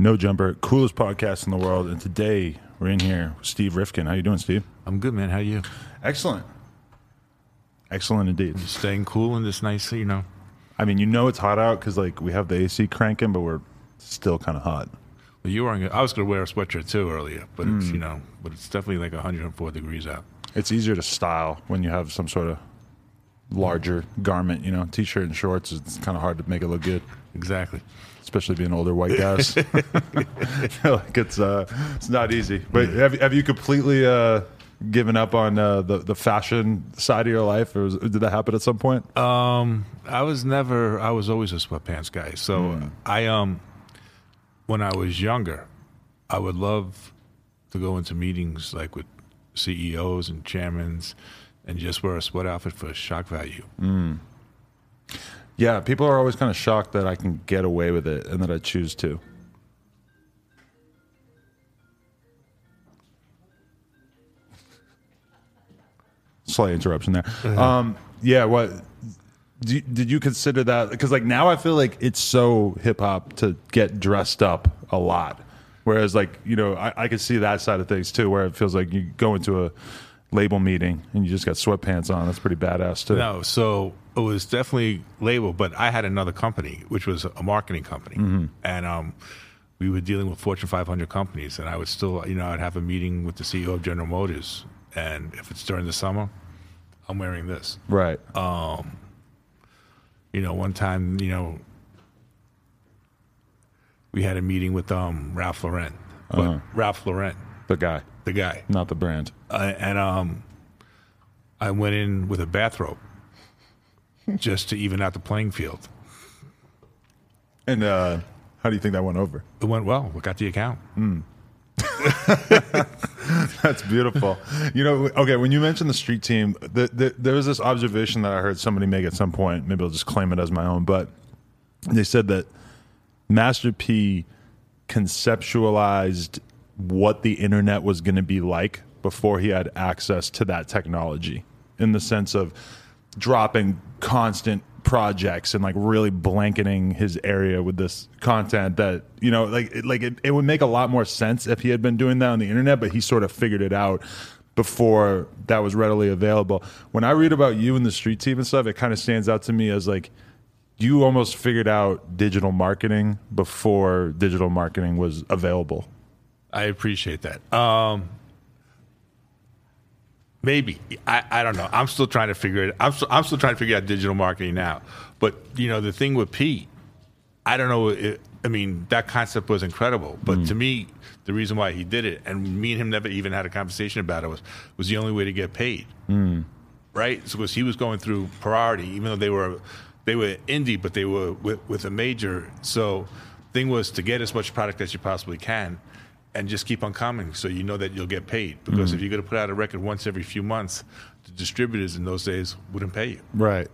No Jumper, coolest podcast in the world. And today we're in here with Steve Rifkin. How you doing, Steve? I'm good, man. How are you? Excellent. Excellent indeed. Staying cool in this nice, you know. I mean, you know it's hot out because like we have the AC cranking, but we're still kind of hot. Well, you wearing. A, I was going to wear a sweatshirt too earlier, but it's mm. you know, but it's definitely like 104 degrees out. It's easier to style when you have some sort of larger garment. You know, t-shirt and shorts. It's kind of hard to make it look good, Exactly. Especially being older white guys. like it's uh, it's not easy. But have have you completely uh, given up on uh, the the fashion side of your life, or was, did that happen at some point? Um, I was never. I was always a sweatpants guy. So I um, when I was younger, I would love to go into meetings like with CEOs and chairmans, and just wear a sweat outfit for shock value. Yeah, people are always kind of shocked that I can get away with it and that I choose to. Slight interruption there. Um, yeah, what do did you consider that? Because like now I feel like it's so hip hop to get dressed up a lot, whereas like you know I, I could see that side of things too, where it feels like you go into a label meeting and you just got sweatpants on. That's pretty badass too. No, so it was definitely label, but I had another company, which was a marketing company, Mm-hmm. and um, we were dealing with Fortune 500 companies, and I would still, you know, I'd have a meeting with the CEO of General Motors, and if it's during the summer, I'm wearing this. Right. You know, one time, you know, we had a meeting with um, Ralph Lauren, but Uh-huh. Ralph Lauren, the guy, the guy, not the brand. uh, and um, I went in with a bathrobe just to even out the playing field. And uh, how do you think that went over? It went well. We got the account. That's beautiful. you know, okay, when you mentioned the street team, the, the, there was this observation that I heard somebody make at some point. Maybe I'll just claim it as my own, but they said that Master P conceptualized what the internet was going to be like before he had access to that technology in the sense of dropping constant projects and like really blanketing his area with this content that you know like it, like it, it would make a lot more sense if he had been doing that on the internet but he sort of figured it out before that was readily available. When i read about you and the street team and stuff it kind of stands out to me as like you almost figured out digital marketing before digital marketing was available I appreciate that. Um, maybe I, I don't know. I'm still trying to figure it. I'm still, I'm still trying to figure out digital marketing now. But you know, the thing with Pete, I don't know. It, I mean, that concept was incredible. But to me, the reason why he did it, and me and him never even had a conversation about it, was was the only way to get paid. Right? So because he was going through priority, even though they were they were indie, but they were with, with a major. So thing was to get as much product as you possibly can and just keep on coming so you know that you'll get paid. Because if you're going to put out a record once every few months, the distributors in those days wouldn't pay you. Right.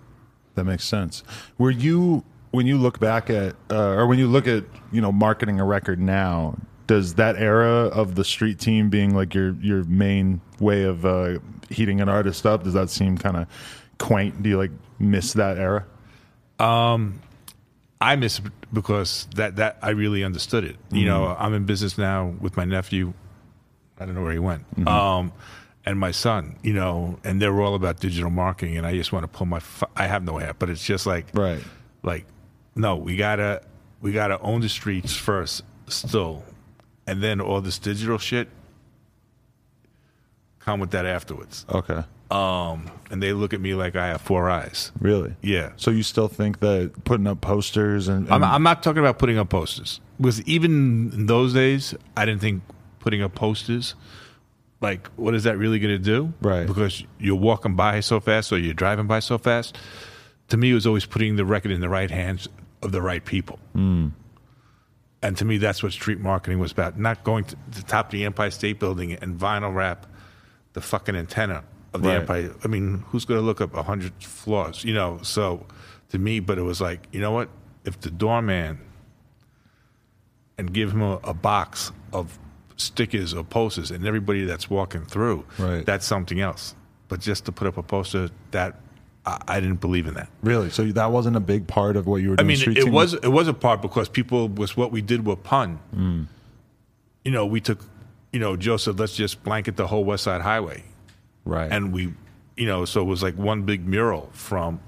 That makes sense. Were you when you look back at uh, or when you look at you know marketing a record now? Does that era of the street team being like your your main way of uh, heating an artist up? Does that seem kind of quaint? Do you like miss that era? I miss it because that, that I really understood it. You know, I'm in business now with my nephew. I don't know where he went. Um, and my son, you know, and they're all about digital marketing. And I just want to pull my, fu- I have no hair, but it's just like, Right. like, no, we gotta, we gotta own the streets first, still, and then all this digital shit come with that afterwards. Okay. Um, and they look at me like I have four eyes. Really? Yeah. So you still think that putting up posters and, and I'm, I'm not talking about putting up posters. Because even in those days, I didn't think putting up posters, like, what is that really going to do? Right. Because you're walking by so fast or you're driving by so fast. To me, it was always putting the record in the right hands of the right people. And And to me, that's what street marketing was about. Not going to the top of the Empire State Building and vinyl wrap the fucking antenna of the Right. Empire. I mean, who's going to look up a 100 floors? You know, so to me, but it was like, you know what? If the doorman and give him a, a box of stickers or posters and everybody that's walking through, Right. that's something else. But just to put up a poster, that I, I didn't believe in that. Really? So that wasn't a big part of what you were I doing? mean, street it team? was it was a part because people was what we did with pun. Mm. You know, we took, you know, Joe said let's just blanket the whole West Side Highway, right. and we, you know, so it was like one big mural from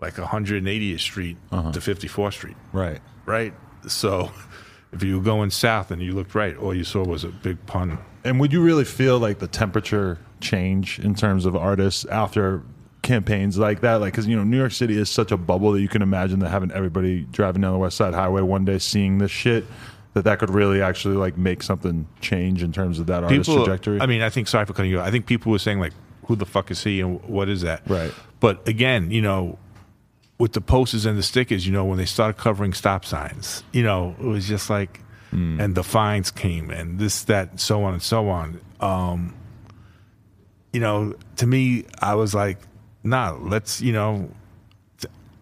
like 180th Street Uh-huh. to 54th Street, right. right? So if you were going south and you looked right, all you saw was a big pun. And would you really feel like the temperature change in terms of artists after campaigns like that? Like, because you know, New York City is such a bubble that you can imagine that having everybody driving down the West Side Highway one day seeing this shit, that that could really actually like make something change in terms of that artist people, trajectory. I mean, I think sorry for cutting you. off. I think people were saying like, "Who the fuck is he?" and "What is that?" Right. But again, you know, with the posters and the stickers, you know, when they started covering stop signs, you know, it was just like, and the fines came, and this, that, so on and so on. Um, you know, to me, I was like, nah, let's, you know,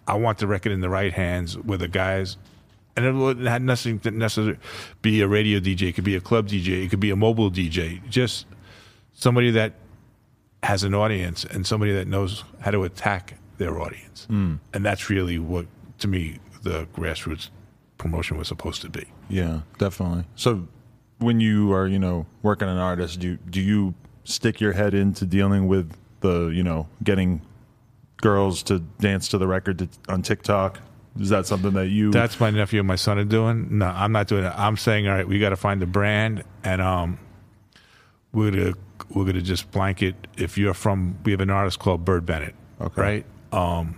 I want the record in the right hands with the guys. And it wouldn't had nothing to necessarily be a radio DJ. It could be a club DJ. It could be a mobile DJ. Just somebody that has an audience and somebody that knows how to attack their audience. Hmm. And that's really what, to me, the grassroots promotion was supposed to be. yeah, definitely. So when you are, you know, working an artist, do do you stick your head into dealing with the, you know, getting girls to dance to the record to, on TikTok? Is that something that you? That's my nephew and my son are doing. No, I'm not doing it. I'm saying, all right, we got to find the brand, and um, we're gonna we're gonna just blanket. If you're from, we have an artist called Bird Bennett, Okay. right? Um,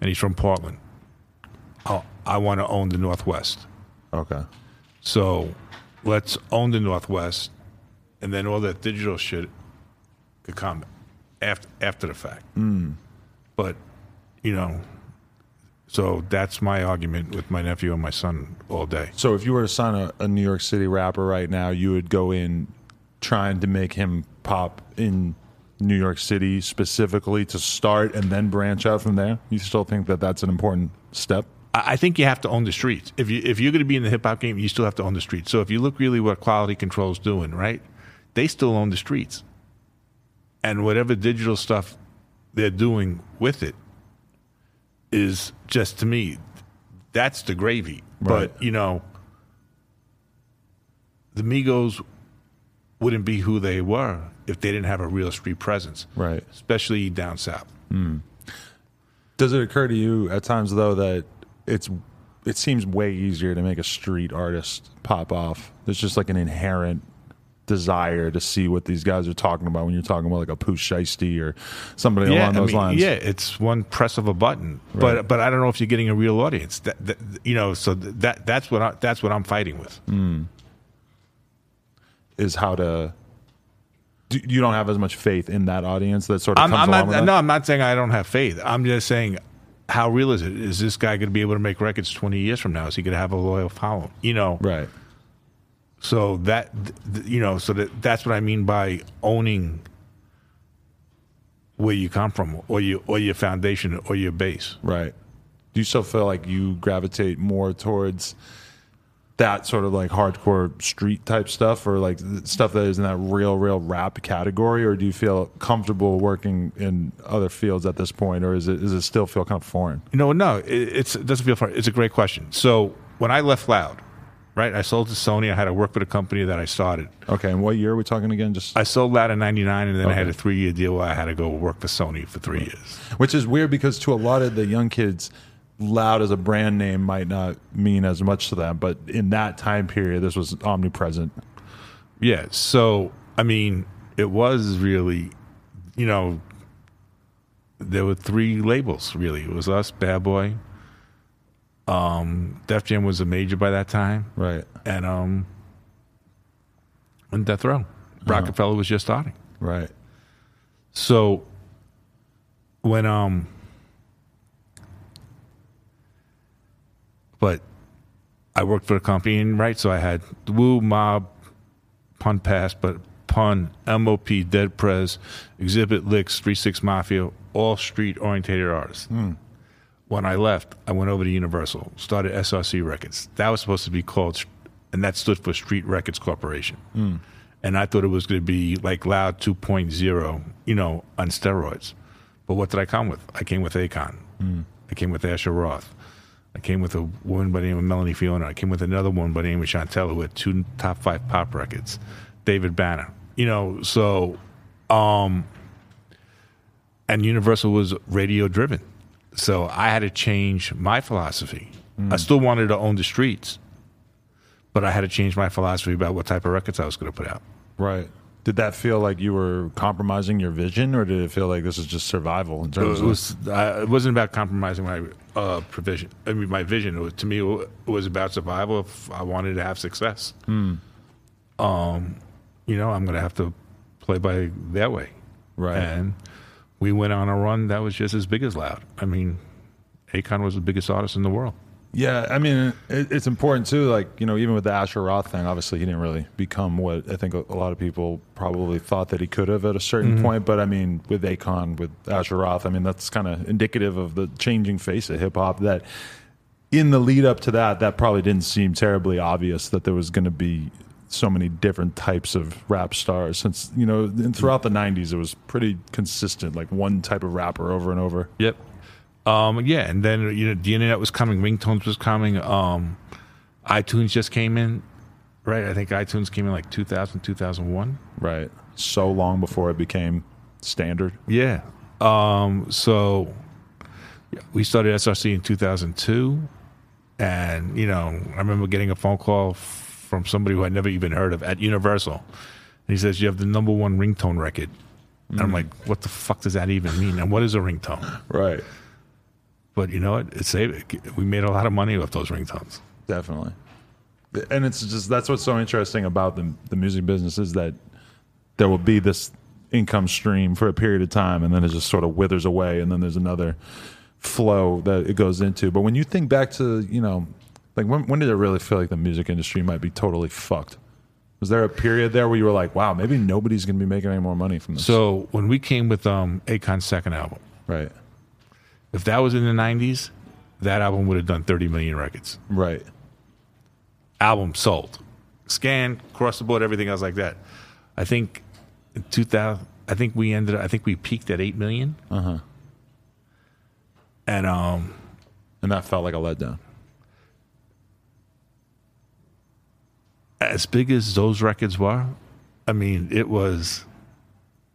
and he's from Portland. i I want to own the Northwest, okay. so let's own the Northwest, and then all that digital shit could come after after the fact. But you know, so that's my argument with my nephew and my son all day. So if you were to sign a, a New York City rapper right now, you would go in trying to make him pop in New York City specifically to start and then branch out from there. You still think that that's an important step? I I think you have to own the streets. If you if you're going to be in the hip hop game, you still have to own the streets. So if you look really what Quality Control's doing, right? They still own the streets, and whatever digital stuff they're doing with it is just to me, that's the gravy. Right. But you know, the Migos wouldn't be who they were if they didn't have a real street presence, Right. Especially down south. Hmm. Does it occur to you at times though that it's it seems way easier to make a street artist pop off? There's just like an inherent desire to see what these guys are talking about when you're talking about like a Pooh Shiesty or somebody along I those mean, lines. Yeah, it's one press of a button, Right. but but I don't know if you're getting a real audience. That, that you know, so that that's what I, that's what I'm fighting with. Hmm. Is how to. Do, you don't have as much faith in that audience that sort of I'm, comes I'm along not. with that? No, I'm not saying I don't have faith. I'm just saying, how real is it? Is this guy going to be able to make records 20 years from now? Is he going to have a loyal following? You know, Right. So that you know, so that that's what I mean by owning where you come from, or your or your foundation, or your base. Right. Do you still feel like you gravitate more towards that sort of like hardcore street type stuff or like stuff that is in that real, real rap category? Or do you feel comfortable working in other fields at this point? Or is it, does it still feel kind of foreign? No, no, it, it's, it doesn't feel foreign. It's a great question. So when I left Loud, right, I sold to Sony. I had to work with a company that I started. Okay. And what year are we talking again? Just I sold Loud in '99, and then I had a three-year deal where I had to go work for Sony for three years. which is weird because to a lot of the young kids, loud as a brand name might not mean as much to them. But in that time period, this was omnipresent. Yeah. So I mean, it was really, you know, there were three labels. Really, it was us, Bad Boy. Um, Def Jam was a major by that time, Right. and um, and Death Row. Rockefeller was just starting. Right. So when um but I worked for a company, and right, so I had Wu, Mobb, Pun Pass, but Pun, MOP, Dead Prez, Xzibit, Licks, Three Six Mafia, all street orientated artists. When I left, I went over to Universal, started SRC Records. That was supposed to be called, and that stood for Street Records Corporation. And I thought it was going to be like Loud 2.0, you know, on steroids. But what did I come with? I came with Akon. I came with Asher Roth. I came with a woman by the name of Melanie Fiona. I came with another woman by the name of Chantel who had two top five pop records. David Banner. You know, so um and Universal was radio driven. So I had to change my philosophy. I still wanted to own the streets, but I had to change my philosophy about what type of records I was going to put out. Right. Did that feel like you were compromising your vision, or did it feel like this is just survival in It terms was. Uh, it wasn't about compromising my uh, provision. I mean, my vision. It was, to me, it was about survival. If I wanted to have success, um, you know, I'm going to have to play by that way. Right. And we went on a run that was just as big as Loud. I mean, Akon was the biggest artist in the world. Yeah, I mean, it, it's important too. Like you know, even with the Asher Roth thing, obviously he didn't really become what I think a, a lot of people probably thought that he could have at a certain mm-hmm. point. But I mean, with Akon, with Asher Roth, I mean that's kind of indicative of the changing face of hip hop. That in the lead up to that, that probably didn't seem terribly obvious that there was going to be so many different types of rap stars. Since you know, throughout the '90s, it was pretty consistent, like one type of rapper over and over. Yep. Um, yeah, and then you know the internet was coming, ringtones was coming. Um, iTunes just came in, right? I think iTunes came in like 2000, 2001. Right. So long before it became standard. Yeah. Um, so yeah, we started SRC in 2002. And, you know, I remember getting a phone call from somebody who I'd never even heard of at Universal. And he says, You have the number one ringtone record. And I'm mm. like, What the fuck does that even mean? And what is a ringtone? Right. But you know what? It saved. We made a lot of money off those ringtones. Definitely. And it's just that's what's so interesting about the the music business is that there will be this income stream for a period of time and then it just sort of withers away and then there's another flow that it goes into. But when you think back to, you know, like when when did it really feel like the music industry might be totally fucked? Was there a period there where you were like, wow, maybe nobody's going to be making any more money from this? So when we came with um, Akon's second album, right. if that was in the 90s, that album would have done 30 million records. Right. album sold, scan across the board, everything else like that. I think in 2000, I think we ended. I think we peaked at eight million. Uh huh. And um, And that felt like a letdown. As big as those records were, I mean, it was.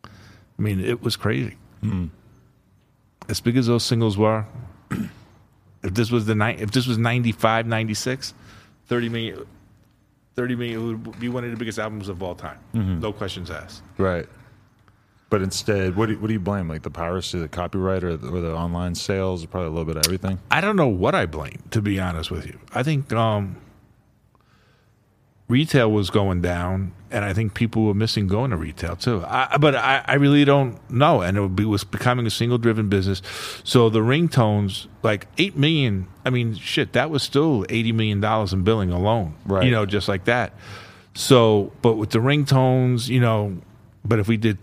I mean, it was crazy. As big as those singles were, if this was the night, if this was 95, 96, 30 million, 30 million would be one of the biggest albums of all time. No questions asked. Right. But instead, what do, what do you blame? Like the piracy, the copyright, or the, or the online sales? Probably a little bit of everything. I don't know what I blame, to be honest with you. I think um, retail was going down, and I think people were missing going to retail too. I, but I, I really don't know, and it would be, was becoming a single driven business. So the ringtones, like eight million. I mean, shit, that was still eighty million dollars in billing alone. Right. You know, just like that. So, but with the ringtones, you know, but if we did,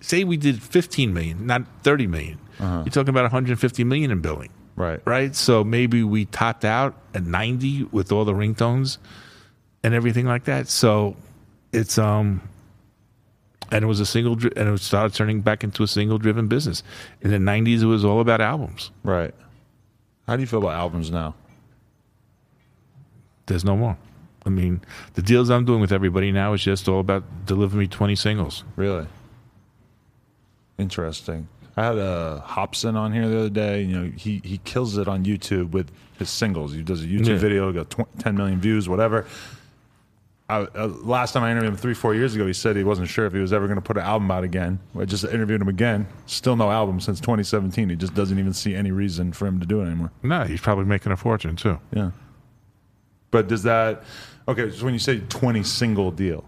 say we did fifteen million, not thirty million, uh-huh. you're talking about one hundred fifty million in billing Right. right? So maybe we topped out at 90 with all the ringtones and everything like that. So it's um and it was a single dri- and it started turning back into a single driven business. In the 90s it was all about albums. Right. How do you feel about albums now? There's no more. I mean, the deals I'm doing with everybody now is just all about deliver me 20 singles. Really? Interesting. I had uh, Hopsin on here the other day. You know, he he kills it on YouTube with his singles. He does a YouTube Yeah. video, got tw- 10 million views, whatever. I, uh, last time I interviewed him three, four years ago, he said he wasn't sure if he was ever going to put an album out again. I just interviewed him again. Still no album since 2017. He just doesn't even see any reason for him to do it anymore. No, he's probably making a fortune too. Yeah. But does that okay? So when you say twenty single deal,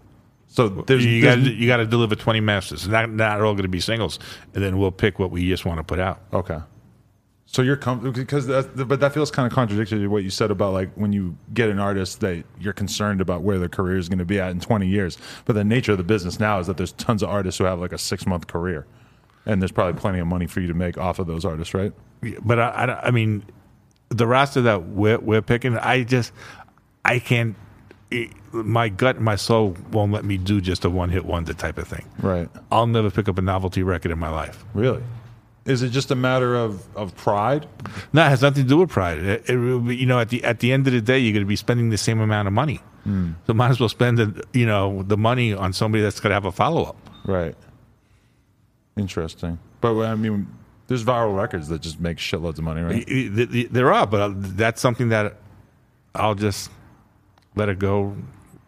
so there's, you got you got to deliver 20 masters. Not not all going to be singles, and then we'll pick what we just want to put out. okay. So you're com- because that, but that feels kind of contradictory to what you said about like when you get an artist that you're concerned about where their career is going to be at in 20 years. But the nature of the business now is that there's tons of artists who have like a six month career, and there's probably plenty of money for you to make off of those artists, right? But I, I, I mean, the roster that we're, we're picking, I just, I can't. It, my gut, my soul won't let me do just a one hit wonder type of thing. Right. I'll never pick up a novelty record in my life. Really? Is it just a matter of, of pride? No, it has nothing to do with pride. It, it, you know, at the at the end of the day, you're going to be spending the same amount of money. Hmm. So might as well spend the, you know the money on somebody that's going to have a follow up. Right. Interesting. But I mean, there's viral records that just make shitloads of money, right? There are, but uh, that's something that I'll just let it go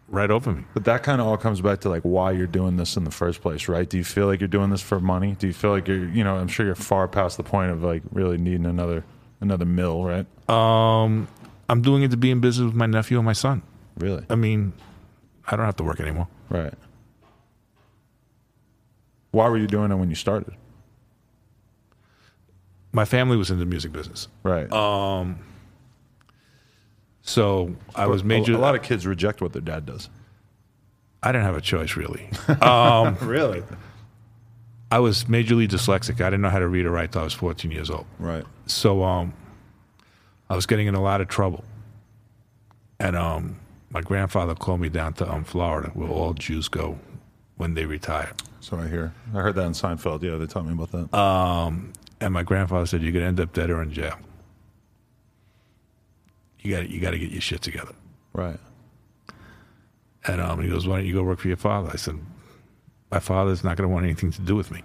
right over me. But that kind of all comes back to like why you're doing this in the first place, right? Do you feel like you're doing this for money? Do you feel like you're, you know, I'm sure you're far past the point of like really needing another another mill, right? Um, I'm doing it to be in business with my nephew and my son. Really? I mean, I don't have to work anymore. Right. Why were you doing it when you started? My family was in the music business, Right. So I was major. A, lot of kids reject what their dad does. I didn't have a choice really. Really? I was majorly dyslexic. I didn't know how to read or write till I was 14 years old. Right. So um, I was getting in a lot of trouble, and um, my grandfather called me down to um, Florida, where all Jews go when they retire. So I hear. I heard that in Seinfeld. Yeah, they taught me about that. And my grandfather said, "You're gonna end up dead or in jail. You got you got to get your shit together." right. And um, he goes, "Why don't you go work for your father?" I said, "My father's not going to want anything to do with me."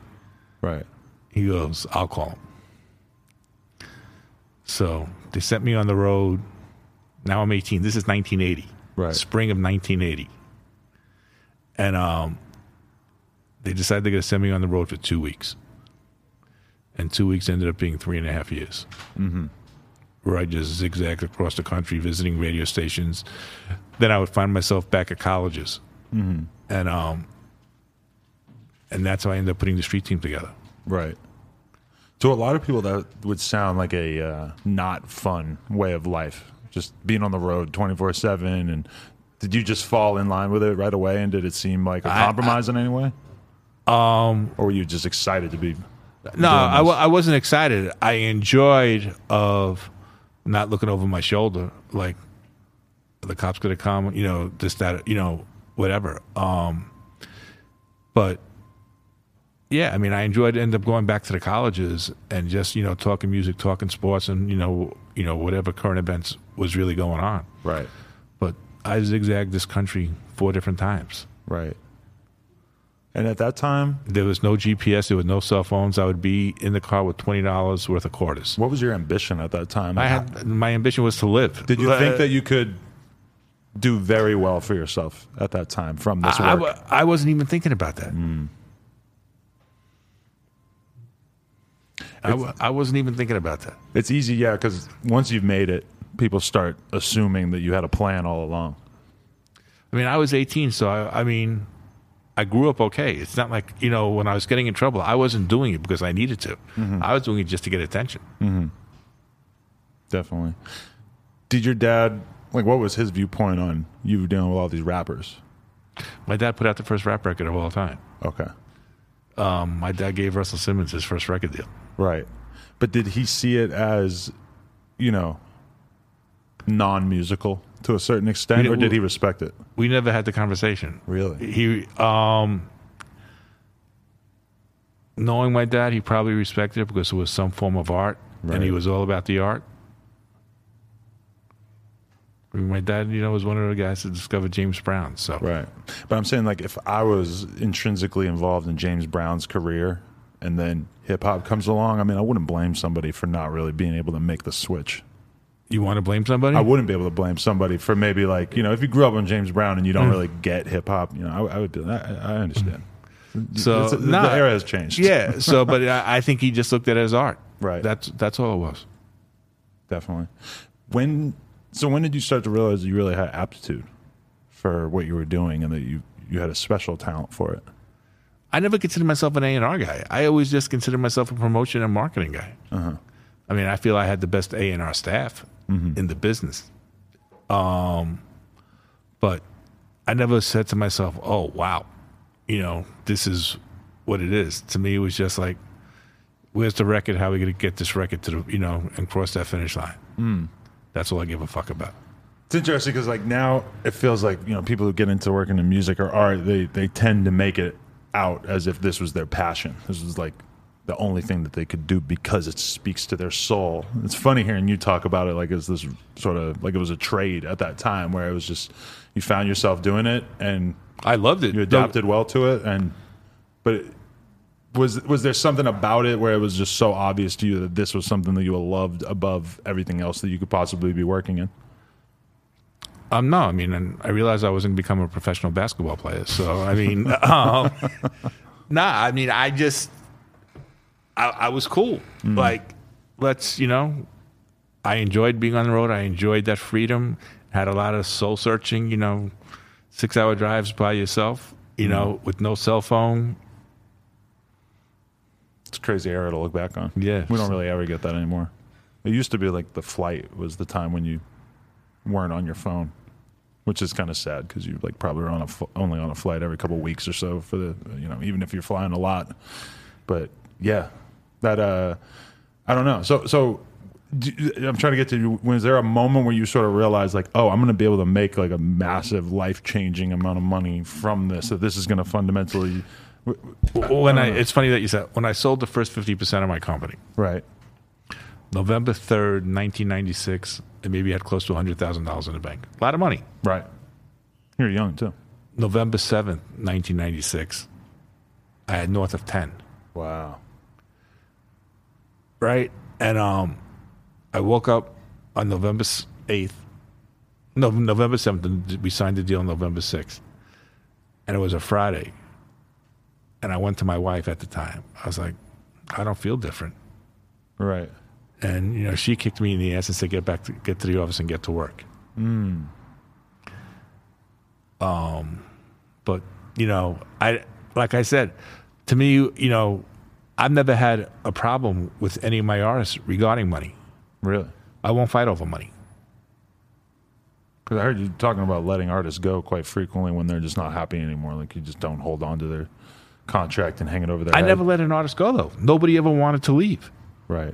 Right. He goes, "I'll call him." So they sent me on the road. Now I'm 18. This is 1980, Right. Spring of 1980, and um, they decided they're going to send me on the road for two weeks. And two weeks ended up being three and a half years. Mm-hmm. Where I just zigzagged across the country visiting radio stations. Then I would find myself back at colleges, mm-hmm. and um, and that's how I ended up putting the street team together. Right. To a lot of people, that would sound like a uh, not fun way of life. Just being on the road twenty four seven. And did you just fall in line with it right away? And did it seem like a compromise in any way? Um, or were you just excited to be? No, I, w- I wasn't excited. I enjoyed of not looking over my shoulder, like the cops gonna come, you know, this that, you know, whatever. Um, but yeah, I mean, I enjoyed end up going back to the colleges and just you know talking music, talking sports, and you know, you know whatever current events was really going on. Right. But I zigzagged this country four different times. Right. And at that time, There was no GPS. There was no cell phones. I would be in the car with twenty dollars worth of quarters. what was your ambition at that time? I had my ambition was to live. Did you Uh, think that you could do very well for yourself at that time from this I, I work? wa- I wasn't even thinking about that. I, I wasn't even thinking about that. it's easy, yeah, because once you've made it, people start assuming that you had a plan all along. I mean, I was 18, so I, I mean, I grew up okay. It's not like you know when I was getting in trouble, I wasn't doing it because I needed to. I was doing it just to get attention. Definitely. Did your dad like what was his viewpoint on you dealing with all these rappers? My dad put out the first rap record of all time. Okay. Um, my dad gave Russell Simmons his first record deal. Right. But did he see it as, you know, non musical to a certain extent, or did he respect it? We never had the conversation. Really? He, um, knowing my dad, he probably respected it because it was some form of art, and he was all about the art. My dad, you know, was one of the guys that discovered James Brown. So Right. But I'm saying, like, if I was intrinsically involved in James Brown's career and then hip hop comes along, I mean, I wouldn't blame somebody for not really being able to make the switch. You want to blame somebody? I wouldn't be able to blame somebody for maybe, like, you know, if you grew up on James Brown and you Mm. don't really get hip hop, you know, I, I would be, I, I understand. So It's- the, nah, the era has changed. Yeah. So, but I, I think he just looked at it as art. Right. That's that's all it was. Definitely. When, so when did you start to realize you really had aptitude for what you were doing and that you, you had a special talent for it? I never considered myself an A and R guy. I always just considered myself a promotion and marketing guy. Uh-huh. I mean, I feel I had the best A and R staff in the business. Um, but I never said to myself, "Oh, wow, you know, this is what it is." To me, it was just like, "Where's the record? How are we going to get this record to the, you know, and cross that finish line?" That's all I give a fuck about. It's interesting because like now it feels like you know people who get into working in music or art they they tend to make it out as if this was their passion. This was like the only thing that they could do because it speaks to their soul. It's funny hearing you talk about it like it's this sort of like it was a trade at that time where it was just you found yourself doing it and I loved it. you adapted well to it and but it, was was there something about it where it was just so obvious to you that this was something that you loved above everything else that you could possibly be working in? Um, no, I mean, and I realized I wasn't become a professional basketball player. So, I mean, um, nah, I mean, I just, I, I was cool. Mm. Like, let's, you know, I enjoyed being on the road. I enjoyed that freedom. Had a lot of soul searching, you know, six hour drives by yourself, you mm. know, with no cell phone. It's a crazy era to look back on. Yeah. We don't really ever get that anymore. It used to be like the flight was the time when you weren't on your phone, which is kind of sad because you like probably were on a fl- only on a flight every couple of weeks or so for the you know even if you're flying a lot. But yeah, that uh, I don't know. So so. I'm trying to get to you. Was there a moment where you sort of realized, like, oh, I'm going to be able to make like a massive, life changing amount of money from this? That this is going to fundamentally, When I, it's funny that you said, when I sold the first 50% of my company, right? November 3rd, 1996, I maybe had close to $100,000 in the bank. A lot of money. Right. You're young too. November 7th, 1996, I had north of 10, Wow. Right? And um, I woke up on November 8th, no, November 7th, and we signed the deal on November 6th. And it was a Friday. And I went to my wife at the time. I was like, I don't feel different. Right. And, you know, she kicked me in the ass and said, get back to, get to the office and get to work. Um, but, you know, I, like I said, to me, you know, I've never had a problem with any of my artists regarding money. Really? I won't fight over money. Because I heard you talking about letting artists go quite frequently when they're just not happy anymore. Like you just don't hold on to their contract and hang it over their I head. never let an artist go though. Nobody ever wanted to leave. Right.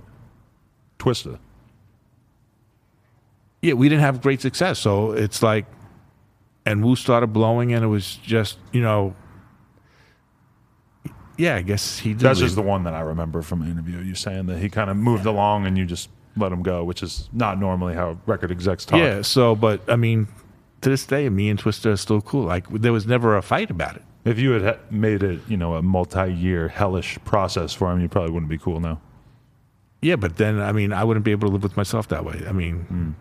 Twista. Yeah, we didn't have great success. So it's like, and Wu started blowing, and it was just, you know, yeah, I guess he did. That's leave. just the one that I remember from an interview. You saying that he kind of moved along and you just let him go, which is not normally how record execs talk. Yeah. So, but I mean, to this day, me and Twista are still cool. Like there was never a fight about it. If you had made it, you know, a multi-year hellish process for him, you probably wouldn't be cool now. Yeah, but then I mean, I wouldn't be able to live with myself that way. I mean, hmm.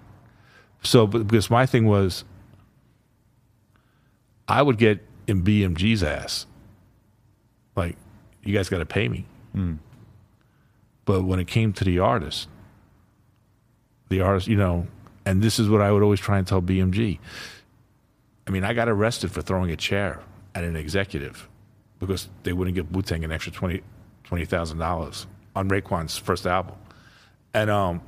so but because my thing was, I would get in BMG's ass. Like, you guys got to pay me. But when it came to the artist, the artist, you know, and this is what I would always try and tell BMG. I mean, I got arrested for throwing a chair at an executive because they wouldn't give Wu an extra twenty twenty thousand dollars on Raekwon's first album, and um,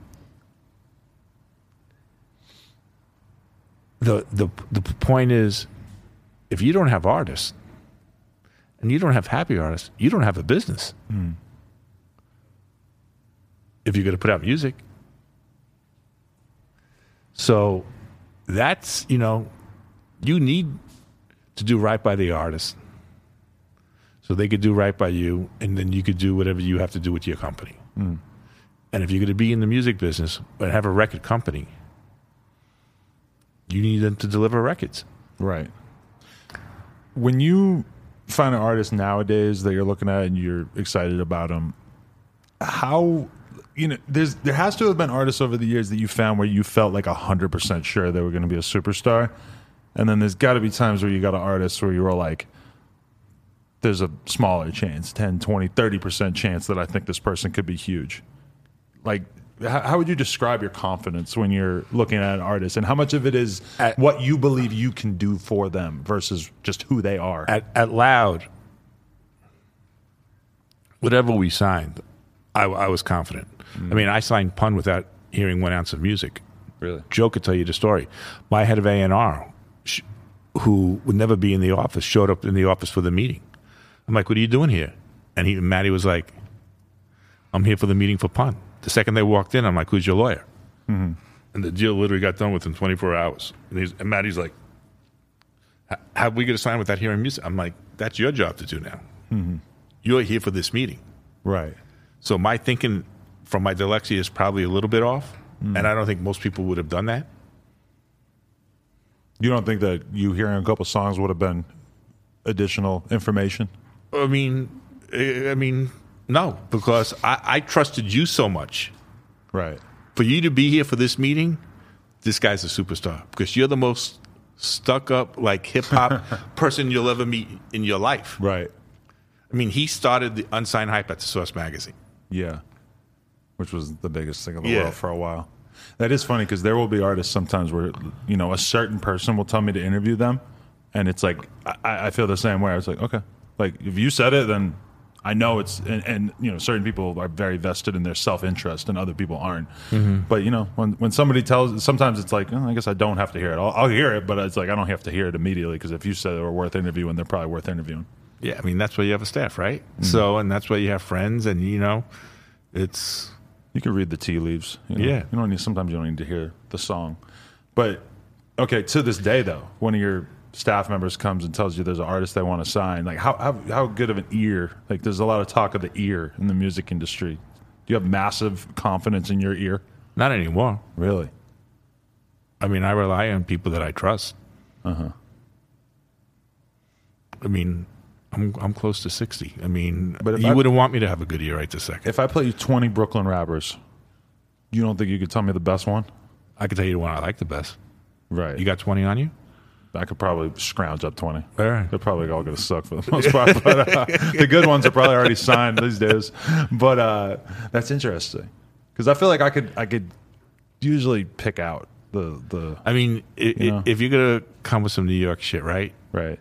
the the the point is, if you don't have artists, and you don't have happy artists, you don't have a business. Hmm. If you're going to put out music, so that's you know, you need to do right by the artist. So they could do right by you and then you could do whatever you have to do with your company. Hmm. And if you're going to be in the music business and have a record company you need them to deliver records. Right. When you find an artist nowadays that you're looking at and you're excited about them, how you know there's there has to have been artists over the years that you found where you felt like hundred percent sure they were going to be a superstar, and then there's got to be times where you got an artist where you were like, there's a smaller chance 10 20 30% chance that i think this person could be huge. Like how, how would you describe your confidence when you're looking at an artist and how much of it is At- what you believe you can do for them versus just who they are at, at loud whatever we signed I, I was confident. Mm. I mean, I signed Pun without hearing one ounce of music. Really? Joe could tell you the story. My head of A and R, sh- who would never be in the office, showed up in the office for the meeting. I'm like, "What are you doing here?" And he, Matty was like, "I'm here for the meeting for Pun." The second they walked in, I'm like, "Who's your lawyer?" Mm-hmm. And the deal literally got done within 24 hours. And, he's, and Matty's like, "H- "How we going to sign without hearing music?" I'm like, "That's your job to do now. Mm-hmm. You're here for this meeting." Right. So my thinking from my dyslexia is probably a little bit off, mm. and I don't think most people would have done that. You don't think that you hearing a couple songs would have been additional information? I mean, I mean, no, because I, I trusted you so much. Right. For you to be here for this meeting, this guy's a superstar because you're the most stuck up, like hip hop person you'll ever meet in your life. Right. I mean, he started the unsigned hype at the Source magazine. Yeah. Which was the biggest thing in the Yeah. world for a while. That is funny because there will be artists sometimes where, you know, a certain person will tell me to interview them. And it's like, I, I feel the same way. I was like, okay. Like, if you said it, then I know it's, and, and you know, certain people are very vested in their self interest and other people aren't. Mm-hmm. But, you know, when, when somebody tells, sometimes it's like, oh, I guess I don't have to hear it. I'll, I'll hear it, but it's like, I don't have to hear it immediately because if you said they were worth interviewing, they're probably worth interviewing. Yeah, I mean that's why you have a staff, right? Mm-hmm. So, and that's why you have friends, and you know, it's You can read the tea leaves. You know? Yeah. You don't need. Sometimes you don't need to hear the song. But okay, to this day though, one of your staff members comes and tells you there's an artist they want to sign. Like how how how good of an ear? Like there's a lot of talk of the ear in the music industry. Do you have massive confidence in your ear? not anymore. Really? I mean, I rely on people that I trust. Uh huh. I mean, I'm I'm close to sixty. I mean, But you I- wouldn't want me to have a good ear right this second. If I play you 20 Brooklyn rappers, you don't think you could tell me the best one? I could tell you the one I like the best. Right. You got twenty on you? I could probably scrounge up 20. All right. They're probably all going to suck for the most part, but uh, the good ones are probably already signed these days. But uh, that's interesting because I feel like I could I could usually pick out the the I mean, i You know. if you're gonna come with some New York shit, right? right.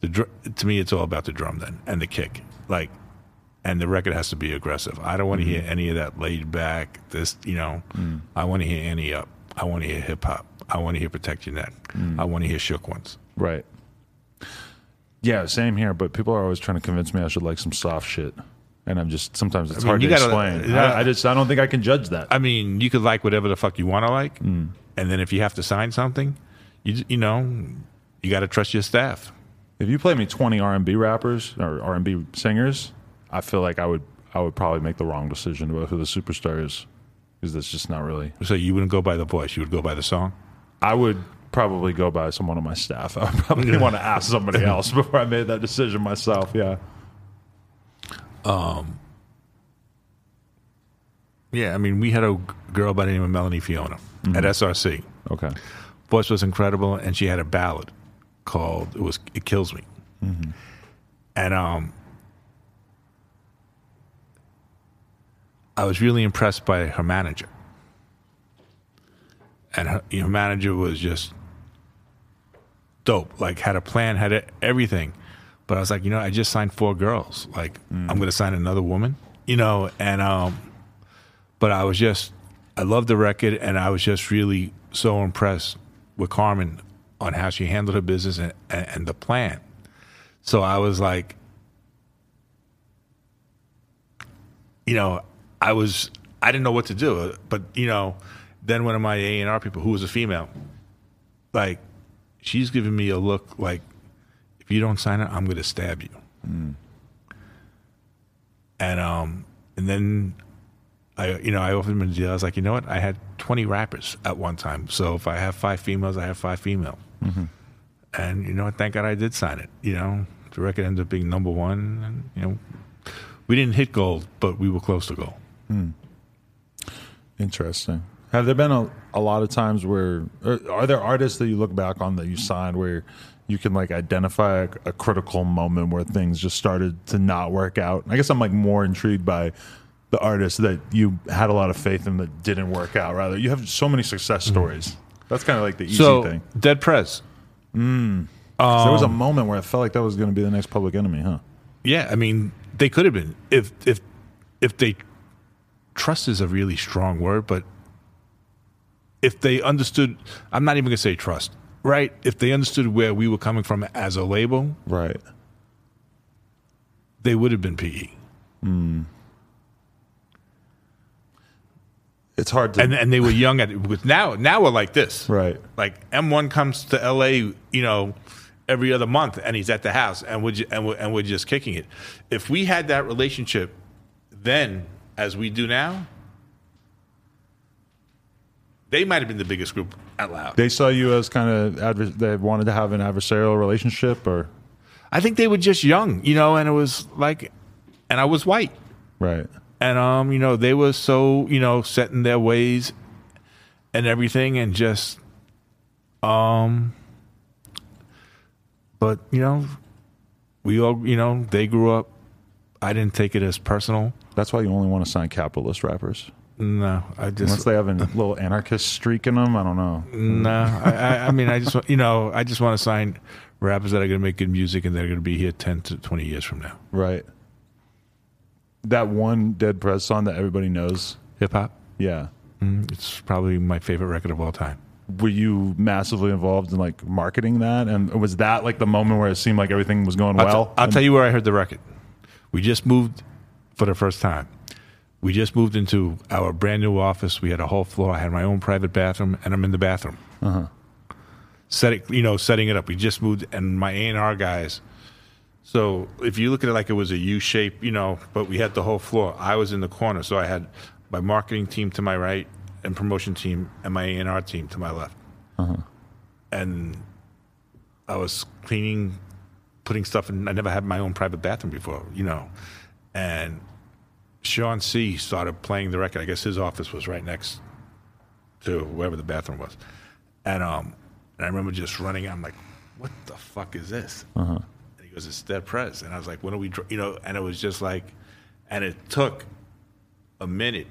The dr- to me, it's all about the drum then and the kick, like, and the record has to be aggressive. I don't want to hear any of that laid back. This, you know, I want to hear any up. I want to hear hip hop. I want to hear Protect Your Neck. Mm. I want to hear Shook Ones. Right. Yeah, same here. But people are always trying to convince me I should like some soft shit, and I'm just sometimes it's mean, hard to gotta- explain. Uh, yeah. I, I just I don't think I can judge that. I mean, you could like whatever the fuck you want to like, mm. and then if you have to sign something, you you know, you got to trust your staff. if you play me 20 R&B rappers or R&B singers, I feel like I would I would probably make the wrong decision about who the superstar is because that's just not really. So you wouldn't go by the voice; you would go by the song. I would probably go by someone on my staff. I probably want to ask somebody else before I made that decision myself. Yeah. Um. Yeah, I mean, we had a girl by the name of Melanie Fiona at SRC. Okay. voice was incredible, and she had a ballad called "It Was It Kills Me," and um, I was really impressed by her manager, and her, her manager was just dope. Like had a plan, had a, everything, but I was like, you know, I just signed four girls. Like I'm going to sign another woman, you know, and um, but I was just I loved the record, and I was just really so impressed with Carmen on how she handled her business and, and, and the plan. So I was like, you know, I was I didn't know what to do, but you know, then one of my A and R people, who was a female, like she's giving me a look like, if you don't sign it, I'm going to stab you. Mm. And um, and then I, you know, I offered him a deal. I was like, you know what? I had 20 rappers at one time. So if I have five females, I have five female. Mm-hmm. And you know what? Thank God I did sign it. You know, the record ended up being number one. And, you know, we didn't hit gold, but we were close to gold. Hmm. Interesting. Have there been a, a lot of times where are, are there artists that you look back on that you signed where you can like identify a, a critical moment where things just started to not work out? I guess I'm like more intrigued by the artists that you had a lot of faith in that didn't work out. Rather, you have so many success mm. stories. That's kind of like the easy so thing. Dead Prez. Mm. Um, 'Cause there was a moment where I felt like that was going to be the next Public Enemy, huh? Yeah, I mean, they could have been if if if they trust is a really strong word, but if they understood, I'm not even going to say trust, right? If they understood where we were coming from as a label, Right. they would have been PE. Hmm. It's hard to And and they were young at it. Because now now we're like this, Right. Like M1 comes to LA, you know, every other month, and he's at the house, and we're ju- and we're, and we're just kicking it. If we had that relationship then, as we do now, they might have been the biggest group out loud. they saw you as kind of adver- they wanted to have an adversarial relationship or I think they were just young, you know, and it was like, and I was white. right. and um, you know, they were so you know set in their ways and everything, and just um, but you know, we all you know they grew up. I didn't take it as personal. That's why you only want to sign capitalist rappers. No, I Unless just they have a little anarchist streak in them, I don't know. no. I, I, mean, I just you know, I just want to sign rappers that are going to make good music and they're going to be here ten to twenty years from now. Right. That one Dead Prez song that everybody knows. Hip hop. Yeah. Mm, It's probably my favorite record of all time. Were you massively involved in like marketing that? And was that like the moment where it seemed like everything was going I'll, well? t- I'll tell you where I heard the record. We just moved for the first time. We just moved into our brand new office. We had a whole floor. I had my own private bathroom, and I'm in the bathroom. Uh-huh. Setting, you know, setting it up. We just moved, and my A and R guys. So if you look at it like it was a U shape, you know, but we had the whole floor. I was in the corner, so I had my marketing team to my right, and promotion team, and my A and R team to my left. And I was cleaning, putting stuff in. I never had my own private bathroom before, you know. And Sean C started playing the record. I guess his office was right next to wherever the bathroom was. And um, and I remember just running. out. I'm like, "What the fuck is this?" And he goes, "It's Dead Prez." And I was like, "When are we?" dr-" You know, and it was just like, and it took a minute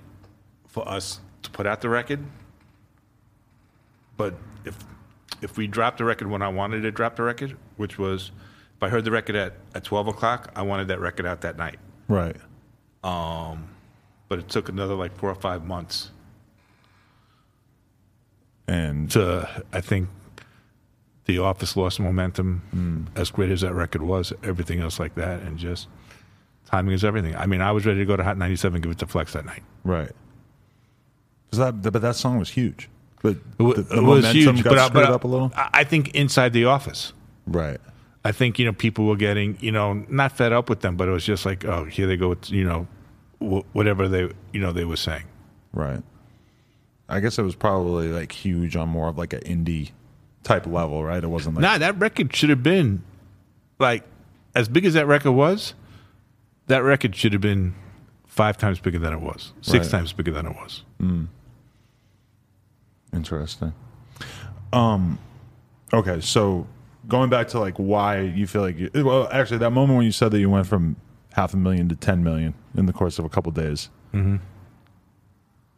for us to put out the record. But if if we dropped the record when I wanted to drop the record, which was if I heard the record at, at twelve o'clock, I wanted that record out that night. right. Um, but it took another like four or five months And to I think the office lost momentum hmm. as great as that record was, everything else like that, and just timing is everything. I mean, I was ready to go to Hot 97, give it to Flex that night. right. that, but that song was huge. But It, the, the it was momentum huge, got but, I- but up a little. I I think inside the office. Right. I think you know people were getting you know not fed up with them, but it was just like oh here they go with you know wh- whatever they you know they were saying. Right. I guess it was probably like huge on more of like an indie type level, right? It wasn't like Nah, that record should have been like as big as that record was. That record should have been five times bigger than it was, six Right. times bigger than it was. Interesting. Um, okay, so going back to like why you feel like you, well, actually, that moment when you said that you went from half a million to ten million in the course of a couple days. Mm-hmm.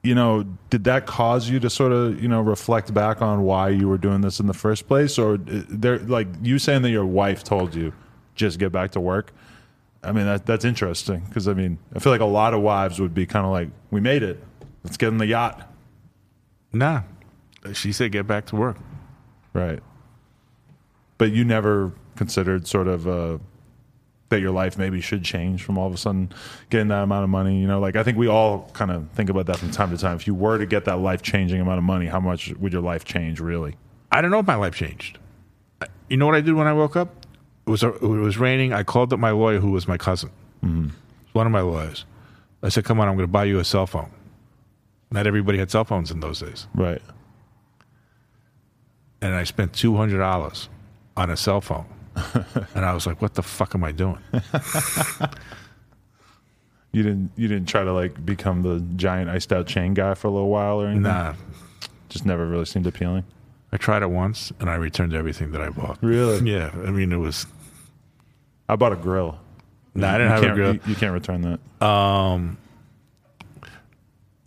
You know, did that cause you to sort of you know reflect back on why you were doing this in the first place, or uh, there like you saying that your wife told you just get back to work? I mean, that that's interesting because I mean, I feel like a lot of wives would be kind of like, "We made it. Let's get in the yacht." Nah, she said get back to work. Right. But you never considered sort of uh, that your life maybe should change from all of a sudden getting that amount of money. You know, like I think we all kind of think about that from time to time. If you were to get that life changing amount of money, how much would your life change really? I don't know if my life changed. You know what I did when I woke up? It was it was raining. I called up my lawyer, who was my cousin, one of my lawyers. I said, "Come on, I'm going to buy you a cell phone." Not everybody had cell phones in those days, Right. and I spent two hundred dollars on a cell phone, and I was like, "What the fuck am I doing?" You didn't you didn't try to like become the giant iced out chain guy for a little while or anything? nah, Just never really seemed appealing. I tried it once, and I returned everything that I bought. Really? Yeah, I mean, it was. I bought a grill. No, I didn't You have a grill. You, you can't return that. Um,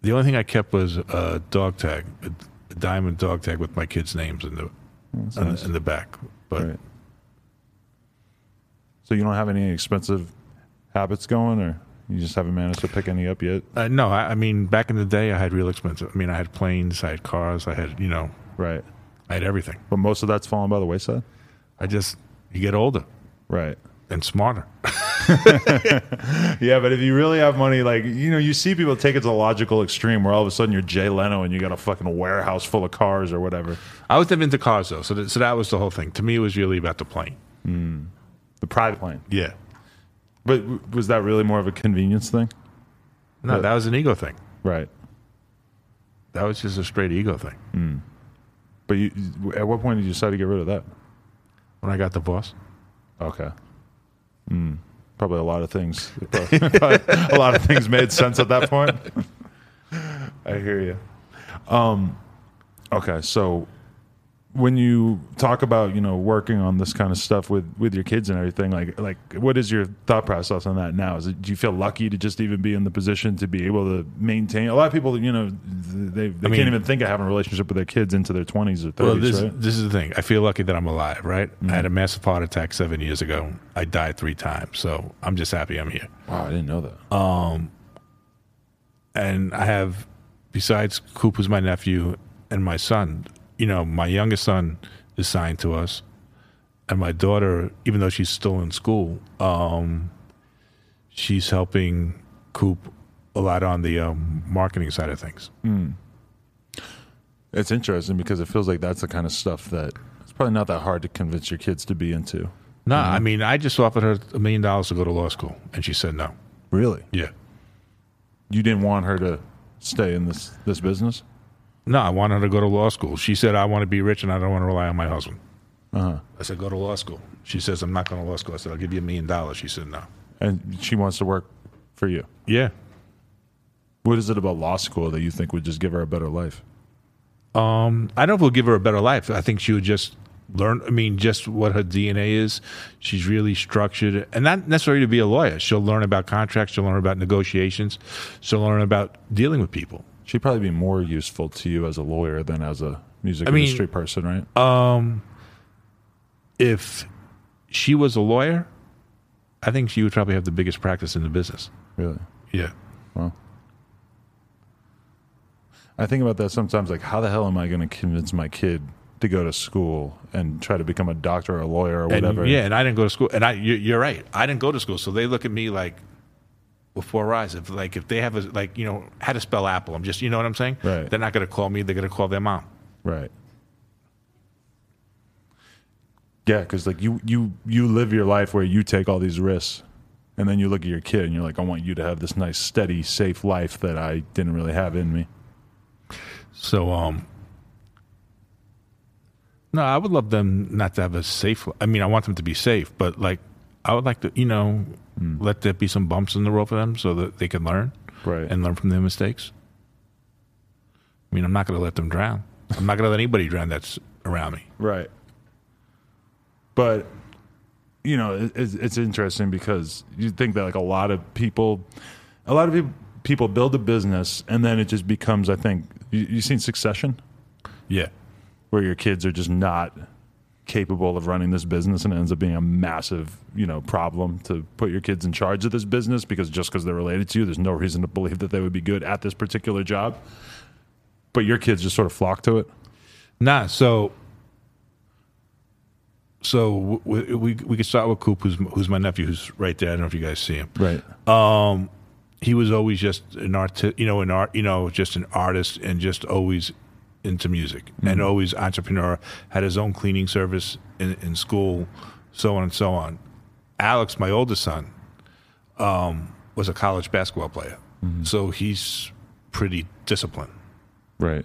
the only thing I kept was a dog tag, a, a diamond dog tag with my kids' names in the in, nice. in the back. But Right. So you don't have any expensive habits going, or You just haven't managed to pick any up yet. Uh, no, I, I mean back in the day, I had real expensive. I mean, I had planes, I had cars, I had you know, Right. I had everything. But most of that's fallen by the wayside. I just you get older Right. and smarter. Yeah, but if you really have money, like you know, you see people take it to the logical extreme, where all of a sudden you're Jay Leno and you got a fucking warehouse full of cars or whatever. I was never into cars though, so that, so that was the whole thing. To me, it was really about the plane. The private plane. Yeah, But w- was that really more of a convenience thing? no, that was an ego thing. Right. That was just a straight ego thing. But you, at what point did you decide to get rid of that? When I got divorced, Okay. Mm. Probably a lot of things. Probably a lot of things made sense at that point. I hear you. Um, okay, so when you talk about you know working on this kind of stuff with with your kids and everything, like like what is your thought process on that now? Is it, do you feel lucky to just even be in the position to be able to maintain? A lot of people, you know, they they mean- can't even think of having a relationship with their kids into their twenties or well, thirties, this right? this is the thing. I feel lucky that I'm alive. Right, I had a massive heart attack seven years ago. I died three times, so I'm just happy I'm here. Wow, I didn't know that. um and I have, besides Coop, who's my nephew, and my son. You know, my youngest son is signed to us, and my daughter, even though she's still in school, um, she's helping Coop a lot on the um, marketing side of things. It's interesting because it feels like that's the kind of stuff that it's probably not that hard to convince your kids to be into. No, I mean, I just offered her a million dollars to go to law school, and she said no. Really? Yeah. You didn't want her to stay in this this business? No, I want her to go to law school. She said, I want to be rich and I don't want to rely on my husband. Uh-huh. I said, go to law school. She says, I'm not going to law school. I said, I'll give you a million dollars. She said, no. And she wants to work for you. Yeah. What is it about law school that you think would just give her a better life? Um, I don't know if we'll give her a better life. I think she would just learn. I mean, just what her DNA is. She's really structured, and not necessarily to be a lawyer. She'll learn about contracts. She'll learn about negotiations. She'll learn about dealing with people. She'd probably be more useful to you as a lawyer than as a music I mean- industry person, right? Um, If she was a lawyer, I think she would probably have the biggest practice in the business. really. Yeah. Well, I think about that sometimes like how the hell am I going to convince my kid to go to school and try to become a doctor or a lawyer or And, whatever? yeah, and I didn't go to school. And I, you- you're right. I didn't go to school, so they look at me like with four eyes. If like if they have a like you know how to spell apple, I'm just you know what I'm saying. Right. They're not going to call me. They're going to call their mom. Right. Yeah, because like you you you live your life where you take all these risks, and then you look at your kid and you're like, I want you to have this nice, steady, safe life that I didn't really have in me. So um. No, I would love them not to have a safe. I mean, I want them to be safe, but like, I would like to, you know, Mm. let there be some bumps in the road for them so that they can learn Right. and learn from their mistakes. I mean, I'm not going to let them drown. I'm not going to let anybody drown that's around me. Right. But you know, it's, it's interesting because you think that like a lot of people, a lot of people, people build a business and then it just becomes. I think you, you seen Succession, Yeah. where your kids are just not capable of running this business and it ends up being a massive you know problem to put your kids in charge of this business because just because they're related to you there's no reason to believe that they would be good at this particular job but your kids just sort of flock to it Nah, so so we we, we could start with Coop, who's who's my nephew, who's right there. I don't know if you guys see him. right Um, he was always just an art, you know, an art, you know, just an artist, and just always into music, and always entrepreneur. Had his own cleaning service in, in school, so on and so on. Alex, my oldest son, um, was a college basketball player, so he's pretty disciplined right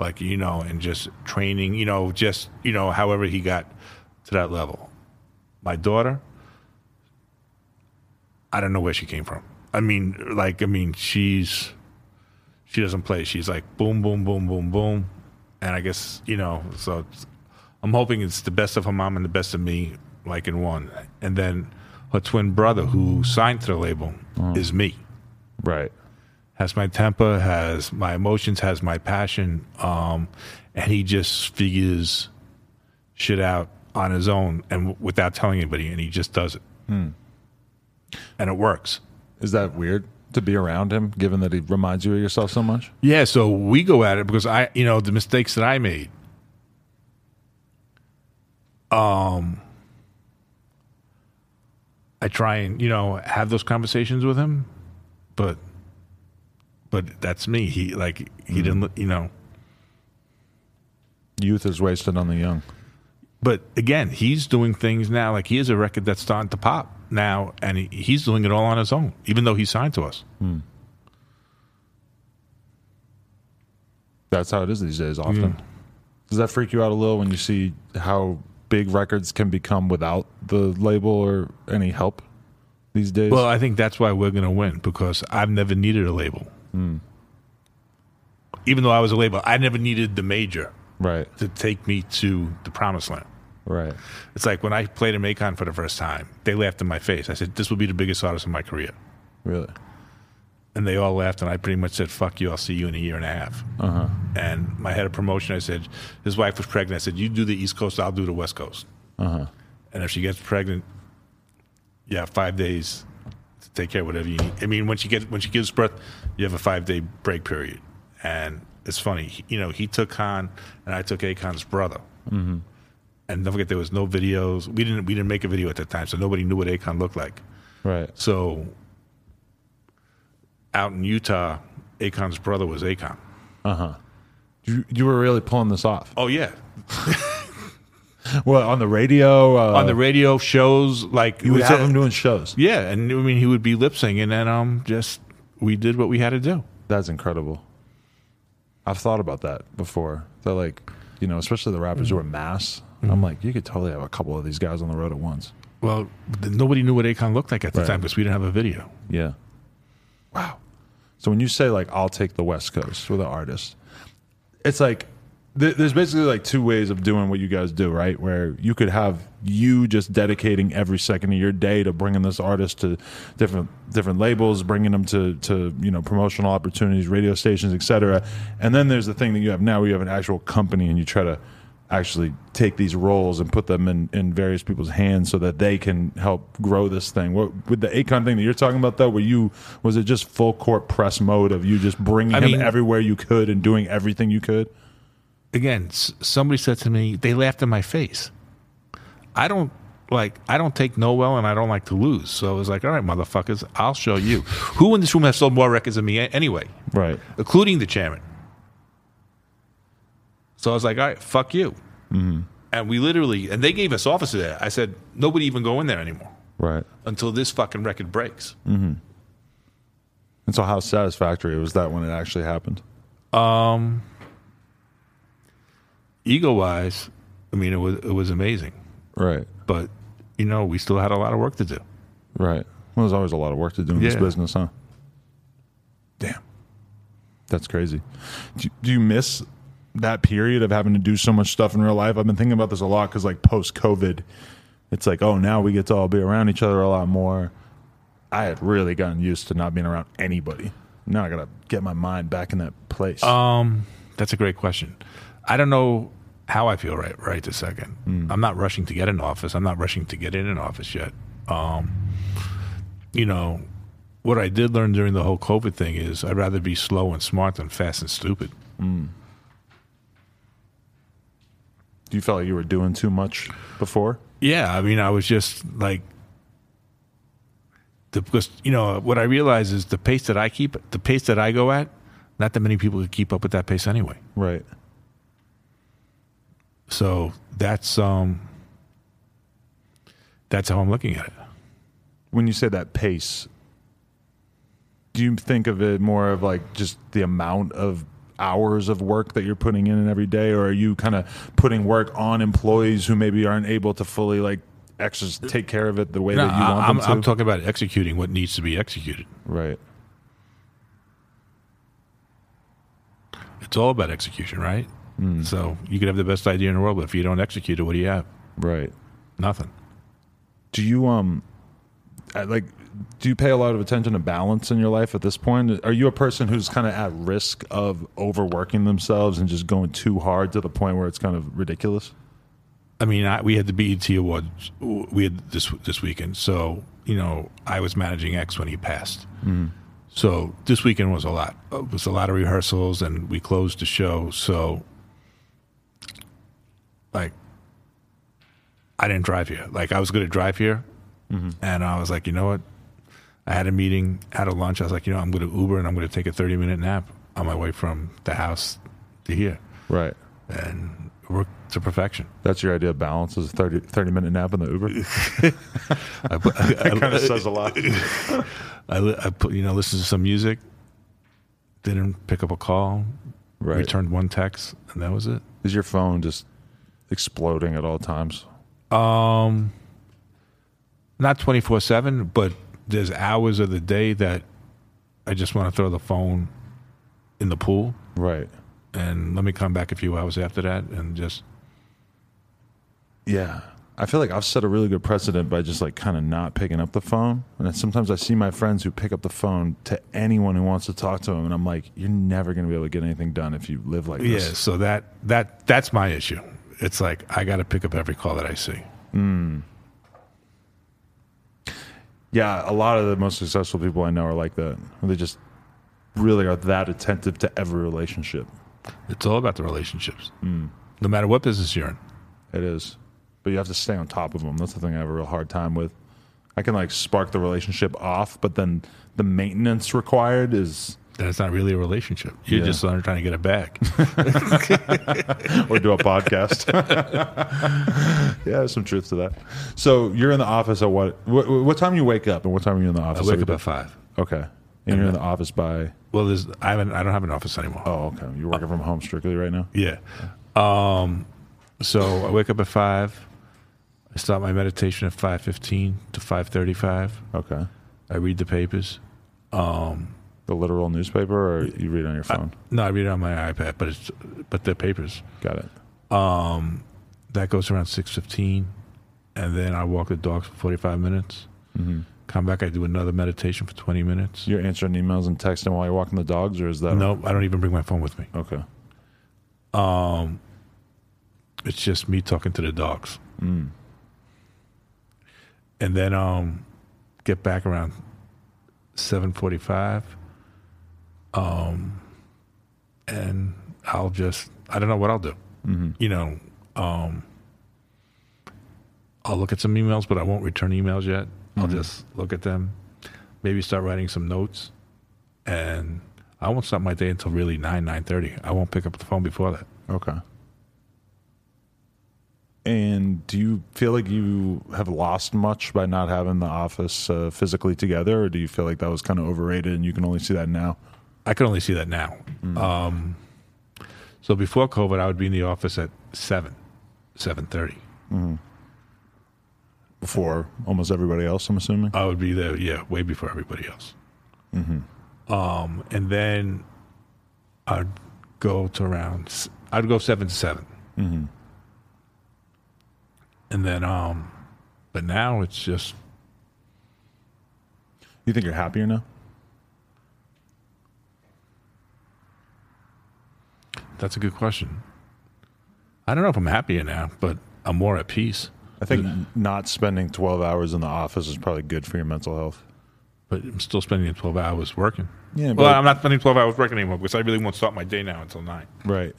like you know, and just training, you know, just you know, however he got to that level. My daughter, I don't know where she came from. I mean, like, I mean, she's she doesn't play. She's like boom, boom, boom, boom, boom, and I guess you know. So I'm hoping it's the best of her mom and the best of me, like in one. And then her twin brother, who signed to the label, is me right has my temper, has my emotions, has my passion, um, and he just figures shit out on his own and w- without telling anybody, and he just does it, and it works. Is that weird to be around him, given that he reminds you of yourself so much? Yeah, so we go at it because I, you know, the mistakes that I made. Um, I try and you know have those conversations with him, but, but that's me. He like he didn't, you know. Youth is wasted on the young. But again, he's doing things now. Like he has a record that's starting to pop now, and he, he's doing it all on his own, even though he's signed to us. Hmm. That's how it is these days. Often, does that freak you out a little when you see how big records can become without the label or any help these days? Well, I think that's why we're going to win because I've never needed a label. Hmm. Even though I was a label, I never needed the major right, to take me to the promised land. Right, It's like when I played in Macon for the first time, they laughed in my face. I said, "This will be the biggest artist of my career," really, and they all laughed. And I pretty much said, "Fuck you! I'll see you in a year and a half." uh huh, And my head of promotion, I said, his wife was pregnant. I said, "You do the East Coast, I'll do the West Coast." uh huh. And if she gets pregnant, yeah, five days to take care of whatever you need. I mean, when she gets when she gives birth, you have a five day break period. And it's funny, he- you know, he took Akon and I took Akon's brother. Mm-hmm. And don't forget, there was no videos. We didn't we didn't make a video at that time, so nobody knew what Akon looked like. Right. So out in Utah, Akon's brother was Akon. Uh huh. You you were really pulling this off. Oh yeah, Well, on the radio, uh, on the radio shows, like you would have him doing shows. Yeah, and I mean he would be lip syncing, and um, just we did what we had to do. That's incredible. I've thought about that before. That like, you know, especially the rappers who are mass. Mm-hmm. I'm like, you could totally have a couple of these guys on the road at once. Well, nobody knew what Akon looked like at the Right. time because we didn't have a video. Yeah. Wow. So when you say like I'll take the West Coast with an artist, it's like th- there's basically like two ways of doing what you guys do, right? Where you could have you just dedicating every second of your day to bringing this artist to different different labels, bringing them to to you know promotional opportunities, radio stations, etc. And then there's the thing that you have now, where you have an actual company and you try to actually take these roles and put them in, in various people's hands so that they can help grow this thing. What with the Akon thing that you're talking about though, were you was it just full court press mode of you just bringing I him mean- everywhere you could and doing everything you could? Again, somebody said to me, they laughed in my face. I don't like I don't take no well, and I don't like to lose. So I was like, all right, motherfuckers, I'll show you. Who in this room has sold more records than me anyway, Right. including the chairman? So I was like, all right, fuck you. Mm-hmm. And we literally, and they gave us offices there. I said, nobody even go in there anymore Right. until this fucking record breaks. And so how satisfactory was that when it actually happened? Ego wise, I mean, it was it was amazing. Right. but you know we still had a lot of work to do Right. Well, there's always a lot of work to do in this business, huh? Damn. That's crazy. Do, do you miss that period of having to do so much stuff in real life? I've been thinking about this a lot because, like, post COVID, it's like, oh, now we get to all be around each other a lot more. I had really gotten used to not being around anybody. Now I got to get my mind back in that place. um that's a great question i don't know how i feel right right this second i'm not rushing to get an office i'm not rushing to get in an office yet um you know what i did learn during the whole covid thing is i'd rather be slow and smart than fast and stupid do you feel like you were doing too much before? Yeah, I mean, I was just like, the, because you know what I realize is the pace that I keep, the pace that I go at, not that many people could keep up with that pace anyway. Right. So that's um, that's how I'm looking at it. when you say that pace, do you think of it more of like just the amount of hours of work that you're putting in every day, or are you kind of putting work on employees who maybe aren't able to fully like exercise, take care of it the way No, that you want I, them to? I'm talking about executing what needs to be executed. right. It's all about execution, right? So you could have the best idea in the world, but if you don't execute it, what do you have? Right. Nothing. Do you um, uh, like, do you pay a lot of attention to balance in your life at this point? Are you a person who's kind of at risk of overworking themselves and just going too hard to the point where it's kind of ridiculous? I mean, I, we had the BET Awards. We had this this weekend, so you know, I was managing X when he passed. Mm-hmm. So this weekend was a lot. It was a lot of rehearsals, and we closed the show. So, like, I didn't drive here. Like, I was going to drive here, mm-hmm. and I was like, you know what? I had a meeting, had a lunch. I was like, you know, I'm going to Uber and I'm going to take a 30 minute nap on my way from the house to here, Right. and it worked to perfection. That's your idea of balance is a 30, 30 minute nap in the Uber? I, put, I, kind of says a lot. I, I put, you know, listened to some music, didn't pick up a call, Right. returned one text, and that was it. Is your phone just exploding at all times? Um, not twenty four seven, but there's hours of the day that I just want to throw the phone in the pool Right. and let me come back a few hours after that and just Yeah. I feel like I've set a really good precedent by just like kind of not picking up the phone. And sometimes I see my friends who pick up the phone to anyone who wants to talk to them. And I'm like, you're never going to be able to get anything done if you live like this. yeah. So that that that's my issue. It's like I got to pick up every call that I see. Mm. Yeah. A lot of the most successful people I know are like that. They just really are that attentive to every relationship. It's all about the relationships, mm. no matter what business you're in. It is. But you have to stay on top of them. That's the thing I have a real hard time with. I can like spark the relationship off, but then the maintenance required is Then it's not really a relationship. You're Yeah. just trying to get it back. or do a podcast. yeah, there's some truth to that. So you're in the office at what? What, what time you wake up, and what time are you in the office? I wake up day? at five. Okay, and you're in the office by. Well, there's I haven't I don't have an office anymore. Oh, okay. You're working from home strictly right now. Yeah. Um, so I wake up at five. I start my meditation at five fifteen to five thirty five. Okay. I read the papers. Um, The literal newspaper, or you read on your phone? no, I read it on my iPad, but it's but the papers. Got it. Um, that goes around six fifteen, and then I walk the dogs for forty five minutes. Mm-hmm. Come back. I do another meditation for twenty minutes. You're answering emails and texting while you're walking the dogs, or is that No, I don't even bring my phone with me. Okay. Um, it's just me talking to the dogs. Mm. And then um, get back around seven forty-five. Um, and I'll just I don't know what I'll do. Mm-hmm. You know, um, I'll look at some emails, but I won't return emails yet. I'll Mhm. just look at them, maybe start writing some notes, and I won't start my day until really nine nine thirty. I won't pick up the phone before that. Okay. And do you feel like you have lost much by not having the office uh, physically together, or do you feel like that was kind of overrated and you can only see that now? I can only see that now. Um, so before COVID, I would be in the office at seven, seven thirty. Before almost everybody else, I'm assuming. I would be there, yeah, way before everybody else. Mm-hmm. Um, and then I'd go to around. I'd go seven to seven, Mm-hmm. and then um, but now it's just You think you're happier now? That's a good question. I don't know if I'm happier now, but I'm more at peace. I think not spending 12 hours in the office is probably good for your mental health. But I'm still spending 12 hours working. Yeah, but Well, I'm not spending 12 hours working anymore because I really won't start my day now until nine. right.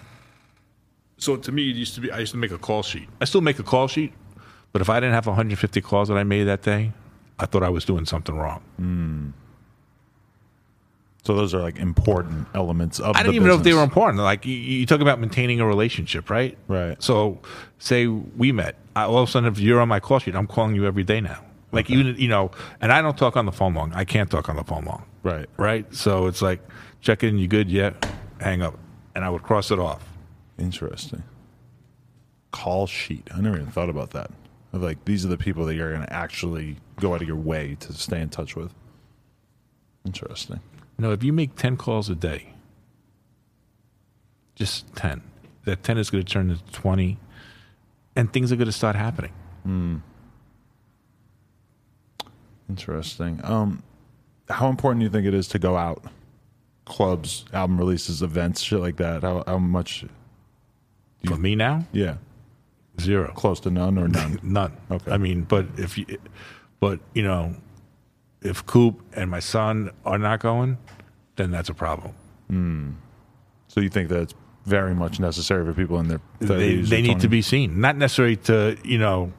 So to me, it used to be I used to make a call sheet. I still make a call sheet, but if I didn't have 150 calls that I made that day, I thought I was doing something wrong. Hmm. So those are like important elements of. I didn't even know if they were important. Like you, you talk about maintaining a relationship, right? Right. So say we met. I, all of a sudden, if you're on my call sheet, I'm calling you every day now. Like even you know, and I don't talk on the phone long. I can't talk on the phone long. Right. Right. So it's like check in. You good? Yeah. Hang up, and I would cross it off. Interesting. Call sheet. I never even thought about that. Of like these are the people that you're going to actually go out of your way to stay in touch with. Interesting. You know, if you make 10 calls a day, just 10, that 10 is going to turn into 20, and things are going to start happening. Interesting. Um, how important do you think it is to go out? Clubs, album releases, events, shit like that. How how much? For me now, Yeah. Zero. close to none or none. None. Okay. I mean, but if you, but you know, if Coop and my son are not going, then that's a problem. Hmm. so you think that's very much necessary for people in their 30s They, they need to be seen, not necessarily to you know.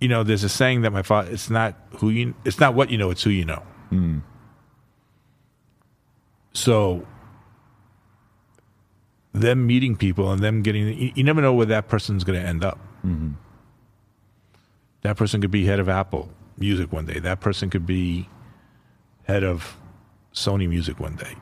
You know, there's a saying that my father. It's not who you. It's not what you know. It's who you know. Hmm. So, them meeting people and them getting. You, you never know where that person's going to end up. Mm-hmm. That person could be head of Apple Music one day. That person could be head of Sony Music one day,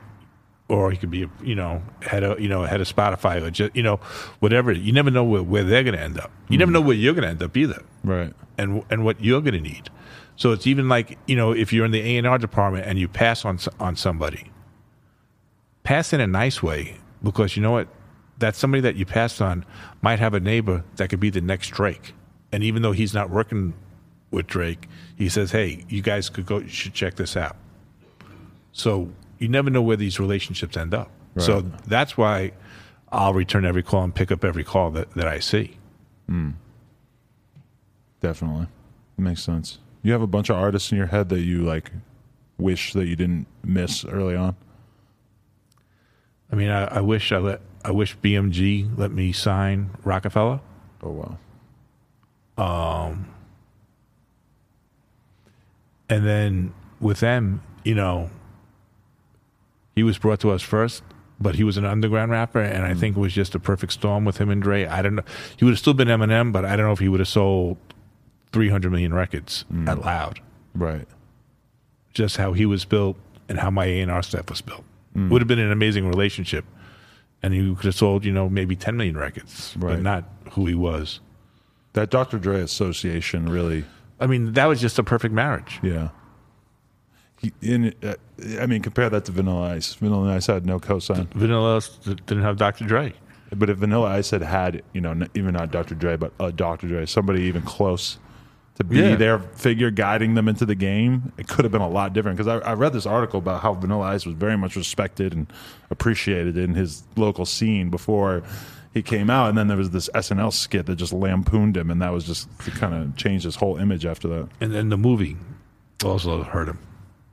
or he could be, you know, head of, you know, head of Spotify, or just, you know, whatever. You never know where, where they're going to end up. You never mm. know where you're going to end up either, right. and and what you're going to need. So it's even like you know, if you're in the A and R department and you pass on on somebody, pass in a nice way because you know what, that somebody that you passed on might have a neighbor that could be the next Drake, and even though he's not working with Drake, he says, "Hey, you guys could go. You should check this out." So you never know where these relationships end up. So that's why I'll return every call and pick up every call that, that I see. Hmm. Definitely. Makes sense. You have a bunch of artists in your head that you like wish that you didn't miss early on. I mean, I, I wish I let I wish BMG let me sign Roc-A-Fella. Oh wow. Um, And then with them, you know, he was brought to us first, but he was an underground rapper, and I think it was just a perfect storm with him and Dre. I don't know. He would have still been Eminem, but I don't know if he would have sold 300 million records at Loud. Right. Just how he was built and how my A&R staff was built. Mm. Would have been an amazing relationship. And he could have sold, you know, maybe 10 million records, Right. but not who he was. That Dr. Dre association really I mean, that was just a perfect marriage. Yeah. He, in, uh, I mean, compare that to Vanilla Ice. Vanilla Ice had no cosign, Vanilla Ice didn't have Dr. Dre. but if Vanilla Ice had had, you know, even not Dr. Dre, but a Dr. Dre, somebody even close to be Yeah. their figure guiding them into the game, it could have been a lot different. Because I, I read this article about how Vanilla Ice was very much respected and appreciated in his local scene before he came out, and then there was this SNL skit that just lampooned him, and that was just kind of changed his whole image after that. And then the movie also hurt him.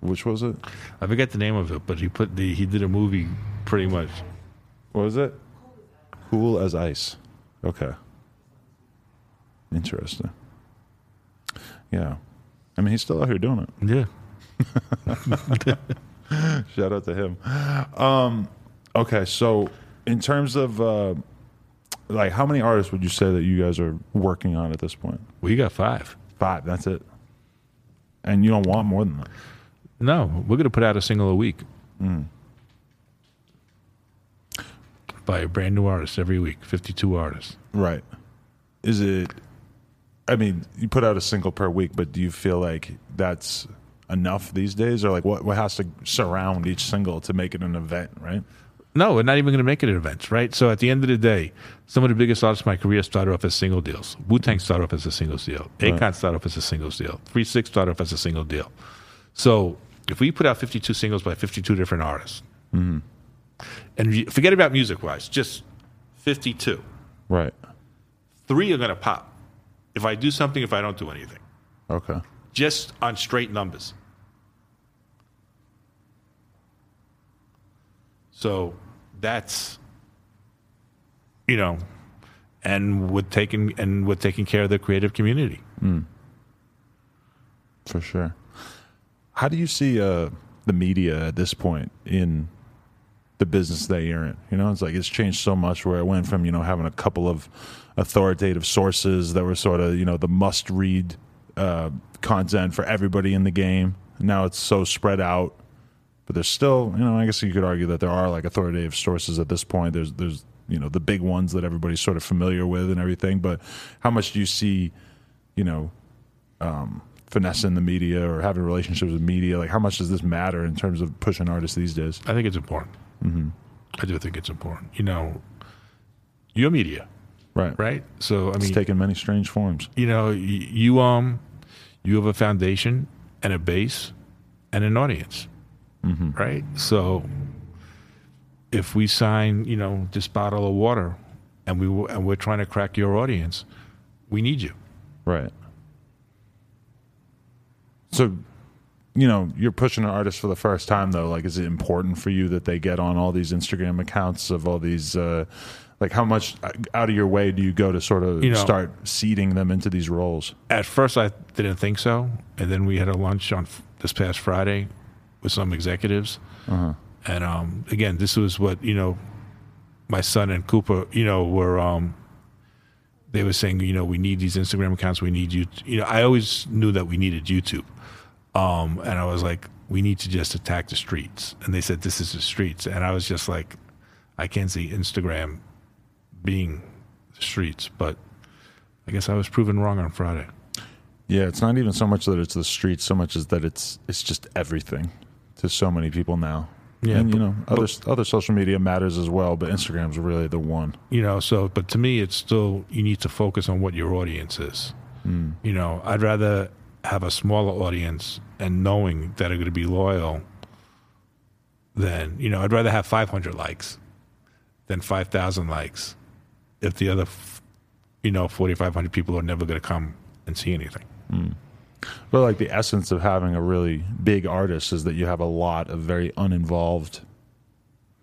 Which was it? I forget the name of it, but he put the he did a movie pretty much. What was it? Cool as ice. Okay. Interesting. Yeah. I mean, he's still out here doing it. Yeah. Shout out to him. Um, okay, so in terms of uh, like, how many artists would you say that you guys are working on at this point? We got five. Five. That's it. And you don't want more than that. No, we're gonna put out a single a week. Mm. By a brand new artist every week. Fifty two artists. Right. Is it? I mean, you put out a single per week, but do you feel like that's enough these days, or like what what has to surround each single to make it an event? Right. No, we're not even going to make it an event, right? So at the end of the day, some of the biggest artists in my career started off as single deals. Wu Tang started off as a single deal. Akon started off as a single deal. Three Six started off as a single deal. So if we put out 52 singles by 52 different artists, mm-hmm. and forget about music wise, just 52, Right. three are going to pop. If I do something, if I don't do anything, Okay. just on straight numbers. So that's you know, and with taking and with taking care of the creative community. For sure. How do you see uh, the media at this point in the business that you're in? You know, it's like it's changed so much where i went from, you know, having a couple of authoritative sources that were sort of, you know, the must read uh, content for everybody in the game. Now it's so spread out. But there's still, you know, I guess you could argue that there are like authoritative sources at this point. There's, there's, you know, the big ones that everybody's sort of familiar with and everything. But how much do you see, you know, finessing the media or having relationships with media? Like, how much does this matter in terms of pushing artists these days? I think it's important. Mm-hmm. I do think it's important. You know, your media, Right, right? So I It's mean, taken many strange forms. you know, you um, you have a foundation and a base and an audience, right? So if we sign, you know, this bottle of water and we and we're trying to crack your audience. We need you. Right. So, you know, you're pushing an artist for the first time, though. Like, is it important for you that they get on all these Instagram accounts of all these? Uh, like, how much out of your way do you go to sort of You know- start seeding them into these roles? At first, I didn't think so, and then we had a lunch on f- this past Friday with some executives, and um, again, this was what you know, my son and Cooper, you know, were um, they were saying, you know, we need these Instagram accounts, we need you. You know, I always knew that we needed YouTube, um, and I was like, we need to just attack the streets, and they said this is the streets, and I was just like, I can't see Instagram being the streets, but I guess I was proven wrong on Friday. Yeah, it's not even so much that it's the streets, so much as that it's it's just everything to so many people now. Yeah, and you but- know, other other social media matters as well, but Instagram's really the one. you know so but to me it's still you need to focus on what your audience is hmm. you know i'd rather have a smaller audience and knowing that are going to be loyal than you know i'd rather have 500 likes than 5000 likes if the other f- you know 4500 people are never going to come and see anything hmm. But like the essence of having a really big artist is that you have a lot of very uninvolved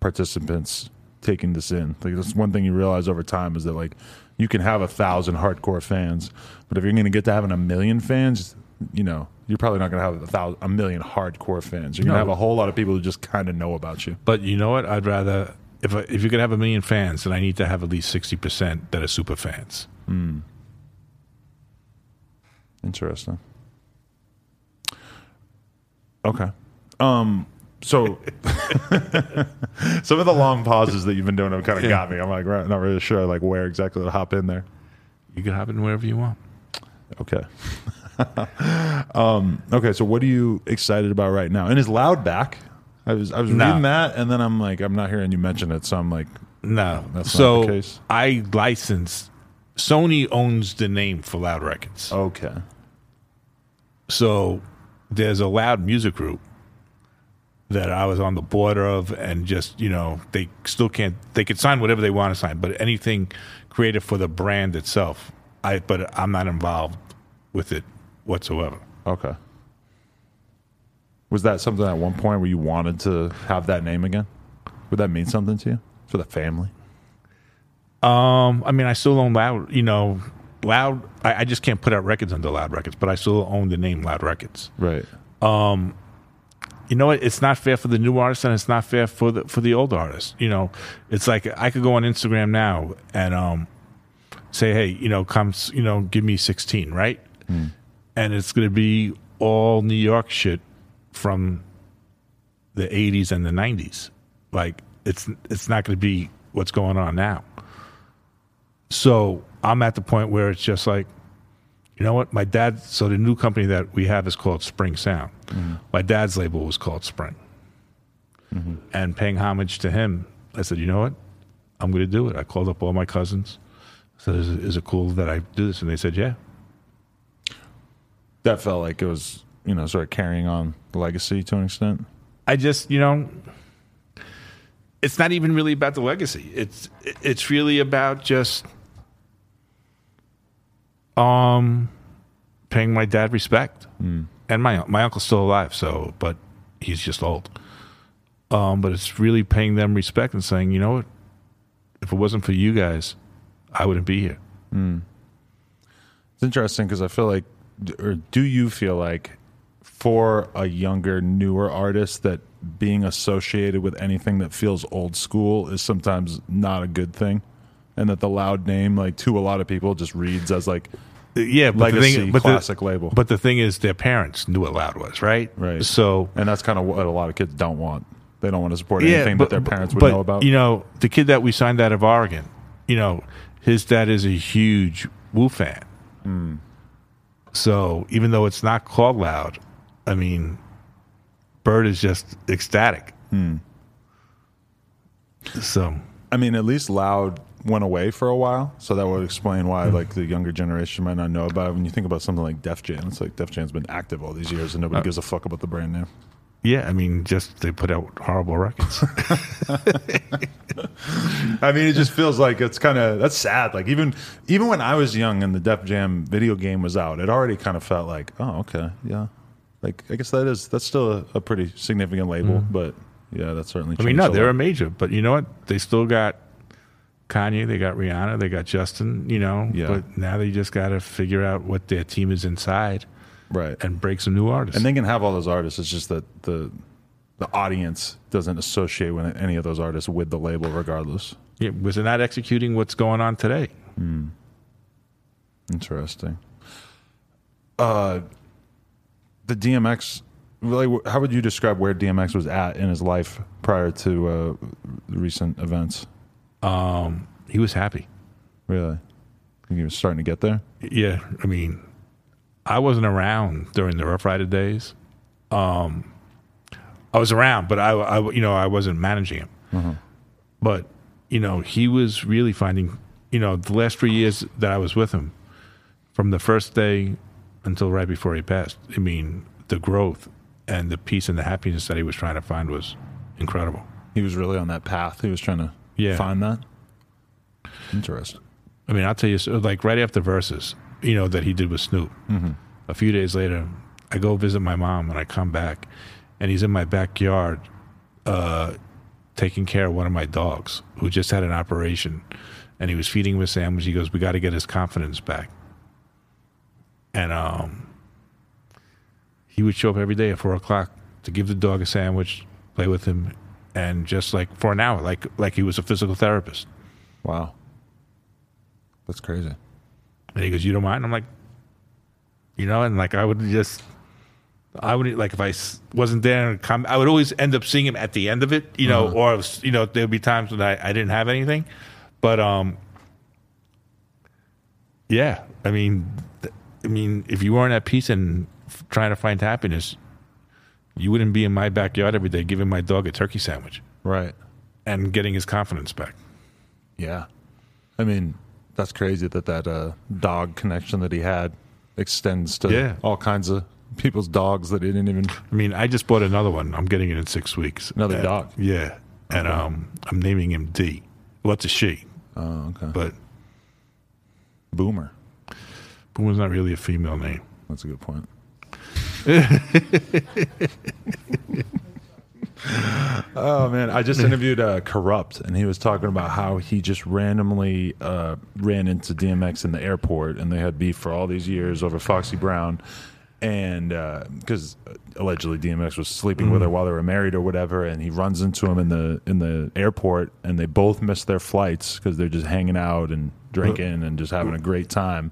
participants taking this in. Like that's one thing you realize over time is that like you can have a thousand hardcore fans, but if you're going to get to having a million fans, you know you're probably not going to have a thousand, a million hardcore fans. You're going to No. have a whole lot of people who just kind of know about you. but you know what i'd rather if, I, if you're going to have a million fans then i need to have at least 60% that are super fans hmm. Interesting. Okay. Um. So some of the long pauses that you've been doing have kind of got me. I'm like right- not really sure like where exactly to hop in there. you can hop in wherever you want Okay. um. Okay. So what are you excited about right now? And is Loud back? I was I was No. reading that, and then I'm like I'm not hearing you mention it, so I'm like No, That's so not the case. I license. Sony owns the name for Loud Records. okay. So there's a Loud music group that I was on the border of, and just you know they still can't. They could sign whatever they want to sign, but anything created for the brand itself, I. But I'm not involved with it whatsoever. Okay. Was that something at one point where you wanted to have that name again? Would that mean something to you for the family? Um, I mean, I still own Loud. You know, Loud. I, I just can't put out records under Loud Records, but I still own the name Loud Records. Right. Um, you know what? It's not fair for the new artists, and it's not fair for the for the old artists. You know, it's like I could go on Instagram now and um, say, hey, you know, come, you know, give me sixteen, right? And it's going to be all New York shit from the '80s and the '90s. Like it's it's not going to be what's going on now. So I'm at the point where it's just like, you know what? My dad. So the new company that we have is called Spring Sound. Mm-hmm. My dad's label was called Spring. Mm-hmm. And paying homage to him, I said, you know what? I'm going to do it. I called up all my cousins. I said, is it, is it cool that I do this? And they said, yeah. That felt like it was, you know, sort of carrying on the legacy to an extent. I just, you know, it's not even really about the legacy. It's it's really about just um paying my dad respect. And my my uncle's still alive, so but he's just old. Um but it's really paying them respect and saying, "You know what? If it wasn't for you guys, I wouldn't be here." Mm. It's interesting because I feel like, or do you feel like, for a younger, newer artist, that being associated with anything that feels old school is sometimes not a good thing, and that the loud name, like to a lot of people, just reads as like Yeah, but legacy the thing, but classic the, label. But the thing is, their parents knew what loud was, right? Right. So and that's kind of what a lot of kids don't want. They don't want to support anything that their parents would but, know about. You know, the kid that we signed out of Oregon, you know, his dad is a huge Wu fan. Hmm. So even though it's not called loud, I mean, Bird is just ecstatic. Hmm. So I mean, at least Loud went away for a while, so that would explain Hmm. why like the younger generation might not know about it. When you think about something like Def Jam, it's like Def Jam's been active all these years, and Uh, nobody gives a fuck about the brand name. Yeah, I mean, just they put out horrible records. I mean, it just feels like it's kind of that's sad. Like even even when I was young and the Def Jam video game was out, it already kind of felt like, oh, okay, yeah. Like I guess that is that's still a, a pretty significant label, but yeah, that's certainly. Mm. I mean, no, they're lot. a major, but you know what? They still got Kanye, they got Rihanna, they got Justin. You know, Yeah. but now they just got to figure out what their team is inside right, and break some new artists. and they can have all those artists. It's just that the the audience doesn't associate with any of those artists with the label, regardless. yeah, was they're not executing what's going on today. Interesting. Uh, the DMX. Really, how would you describe where DMX was at in his life prior to uh, recent events? Um, he was happy. Really, think he was starting to get there. Yeah, I mean, I wasn't around during the Ruff Ryder days. Um, I was around, but I, I you know, I wasn't managing him. But you know, he was really finding, you know, the last three years that I was with him, from the first day until right before he passed. I mean, the growth and the peace and the happiness that he was trying to find was incredible. He was really on that path. He was trying to Yeah. find that. Interesting. I mean, I'll tell you, like right after Verzuz, you know, that he did with Snoop. A few days later, I go visit my mom and I come back, and he's in my backyard, uh, taking care of one of my dogs who just had an operation, and he was feeding him a sandwich. He goes, "We got to get his confidence back," and um, he would show up every day at four o'clock to give the dog a sandwich, play with him, and just like for an hour, like like he was a physical therapist. Wow. That's crazy. And he goes, "You don't mind?" I'm like, you know, and like I would just, I would like if I wasn't there and come, I would always end up seeing him at the end of it, you know, or was- you know, there'd be times when I, I didn't have anything, but um, yeah, I mean, th- I mean, if you weren't at peace and f- trying to find happiness, you wouldn't be in my backyard every day giving my dog a turkey sandwich Right. and getting his confidence back. Yeah. I mean, that's crazy that that uh, dog connection that he had extends to Yeah. all kinds of people's dogs that he didn't even. I mean, I just bought another one. I'm getting it in six weeks. Another Uh, dog? Yeah, and um, I'm naming him D. Well, it's a she, Oh, okay. but Boomer. Boomer's not really a female name. That's a good point. Oh man, I just interviewed uh, Kurupt, and he was talking about how he just randomly uh, ran into DMX in the airport, and they had beef for all these years over Foxy Brown, and because allegedly DMX was sleeping with her while they were married or whatever, and he runs into him in the in the airport, and they both miss their flights because they're just hanging out and drinking and just having a great time,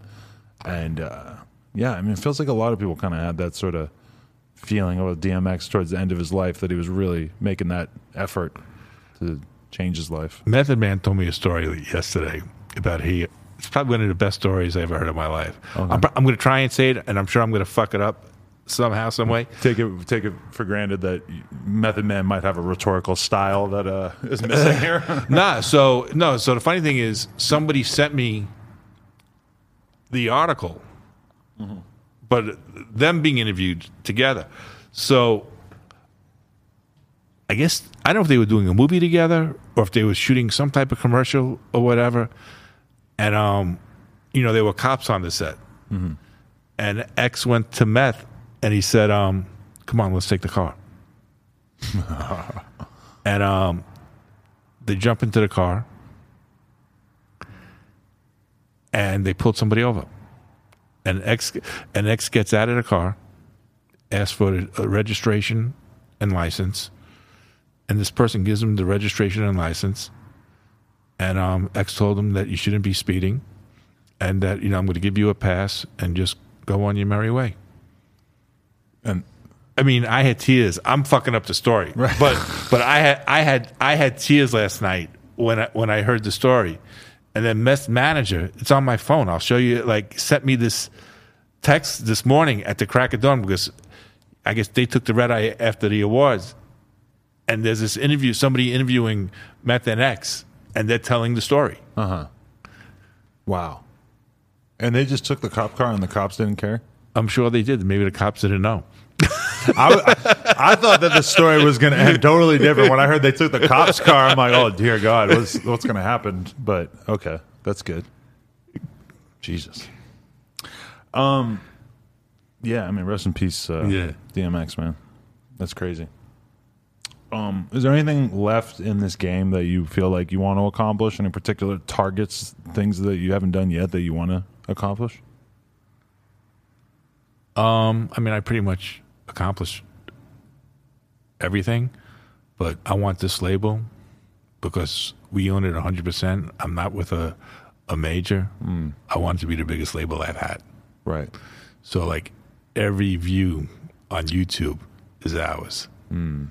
and. Yeah, I mean, it feels like a lot of people kind of had that sort of feeling about DMX towards the end of his life that he was really making that effort to change his life. Method Man told me a story yesterday about he. It's probably one of the best stories I ever heard in my life. I'm, I'm going to try and say it, and I'm sure I'm going to fuck it up somehow, some way. Take it, take it for granted that Method Man might have a rhetorical style that uh, is missing here. nah, so no, so the funny thing is, somebody sent me the article, but them being interviewed together. So I guess I don't know if they were doing a movie together or if they were shooting some type of commercial or whatever. And um, you know, there were cops on the set, and X went to meth, and he said, um, "Come on, let's take the car." and um, they jump into the car and they pulled somebody over. And X and X gets out of the car, asks for a a registration and license, and this person gives him the registration and license. And um, X told him that you shouldn't be speeding, and that you know I'm going to give you a pass and just go on your merry way. and I mean, I had tears. I'm fucking up the story, but but I had I had I had tears last night when I, when I heard the story, and then Meth's manager, it's on my phone. I'll show you. Like, sent me this text this morning at the crack of dawn because I guess they took the red eye after the awards, and there's this interview, somebody interviewing Meth and X, and they're telling the story. Uh huh. wow. And they just took the cop car and the cops didn't care? I'm sure they did. Maybe the cops didn't know. I, I, thought that the story was going to end totally different. When I heard they took the cops' car, I'm like, oh dear God, what's what's going to happen? But okay, that's good. Jesus. Um, yeah, I mean, rest in peace, uh, Yeah. DMX, man. That's crazy. Um, is there anything left in this game that you feel like you want to accomplish? Any particular targets, things that you haven't done yet that you want to accomplish? Um, I mean, I pretty much accomplished everything, but I want this label because we own it 100%. I'm not with a, a major. Mm. I want it to be the biggest label I've had. Right. So, like, every view on YouTube is ours. Mm.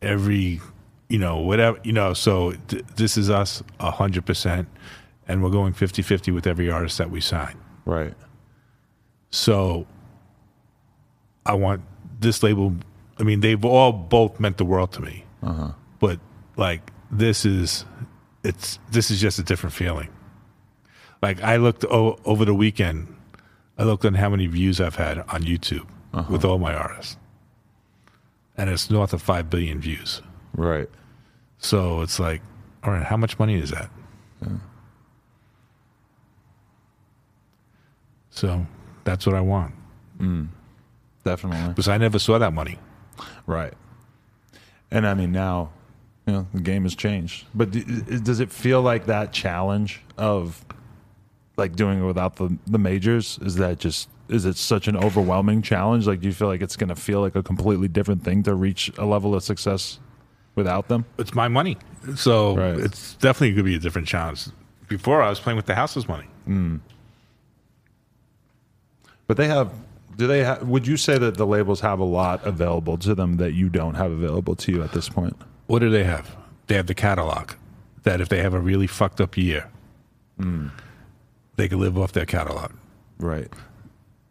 Every, you know, whatever, you know, so th- this is us 100%, and we're going 50 50 with every artist that we sign. Right. So I want this label. I mean, they've all both meant the world to me. Uh-huh. But like this is, it's this is just a different feeling. Like I looked o- over the weekend, I looked on how many views I've had on YouTube uh-huh. with all my artists, and it's north of five billion views. Right. So it's like, all right, how much money is that? So that's what I want mm. Definitely. because I never saw that money. Right. And I mean, now, you know, the game has changed. But does it feel like that challenge of like doing it without the, the majors? Is that just, is it such an overwhelming challenge? Like, do you feel like it's going to feel like a completely different thing to reach a level of success without them? it's my money. So Right. it's definitely going to be a different challenge. Before I was playing with the house's money. Hmm. But they have, do they have, would you say that the labels have a lot available to them that you don't have available to you at this point? What do they have? They have the catalog that if they have a really fucked up year, hmm. they can live off their catalog. Right.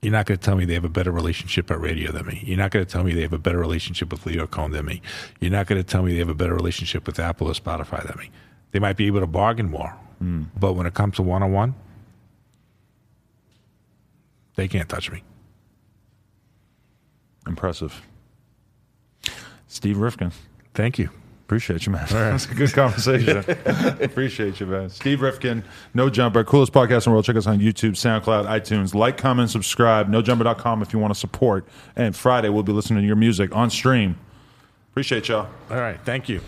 You're not going to tell me they have a better relationship at radio than me. You're not going to tell me they have a better relationship with Lyor Cohen than me. You're not going to tell me they have a better relationship with Apple or Spotify than me. They might be able to bargain more, hmm. but when it comes to one on one, they can't touch me. Impressive. Steve Rifkin. Thank you. Appreciate you, man. That's a good conversation. Appreciate you, man. Steve Rifkin, No Jumper, coolest podcast in the world. Check us on YouTube, SoundCloud, iTunes. Like, comment, subscribe. NoJumper.com if you want to support. And Friday, we'll be listening to your music on stream. Appreciate y'all. All right. Thank you.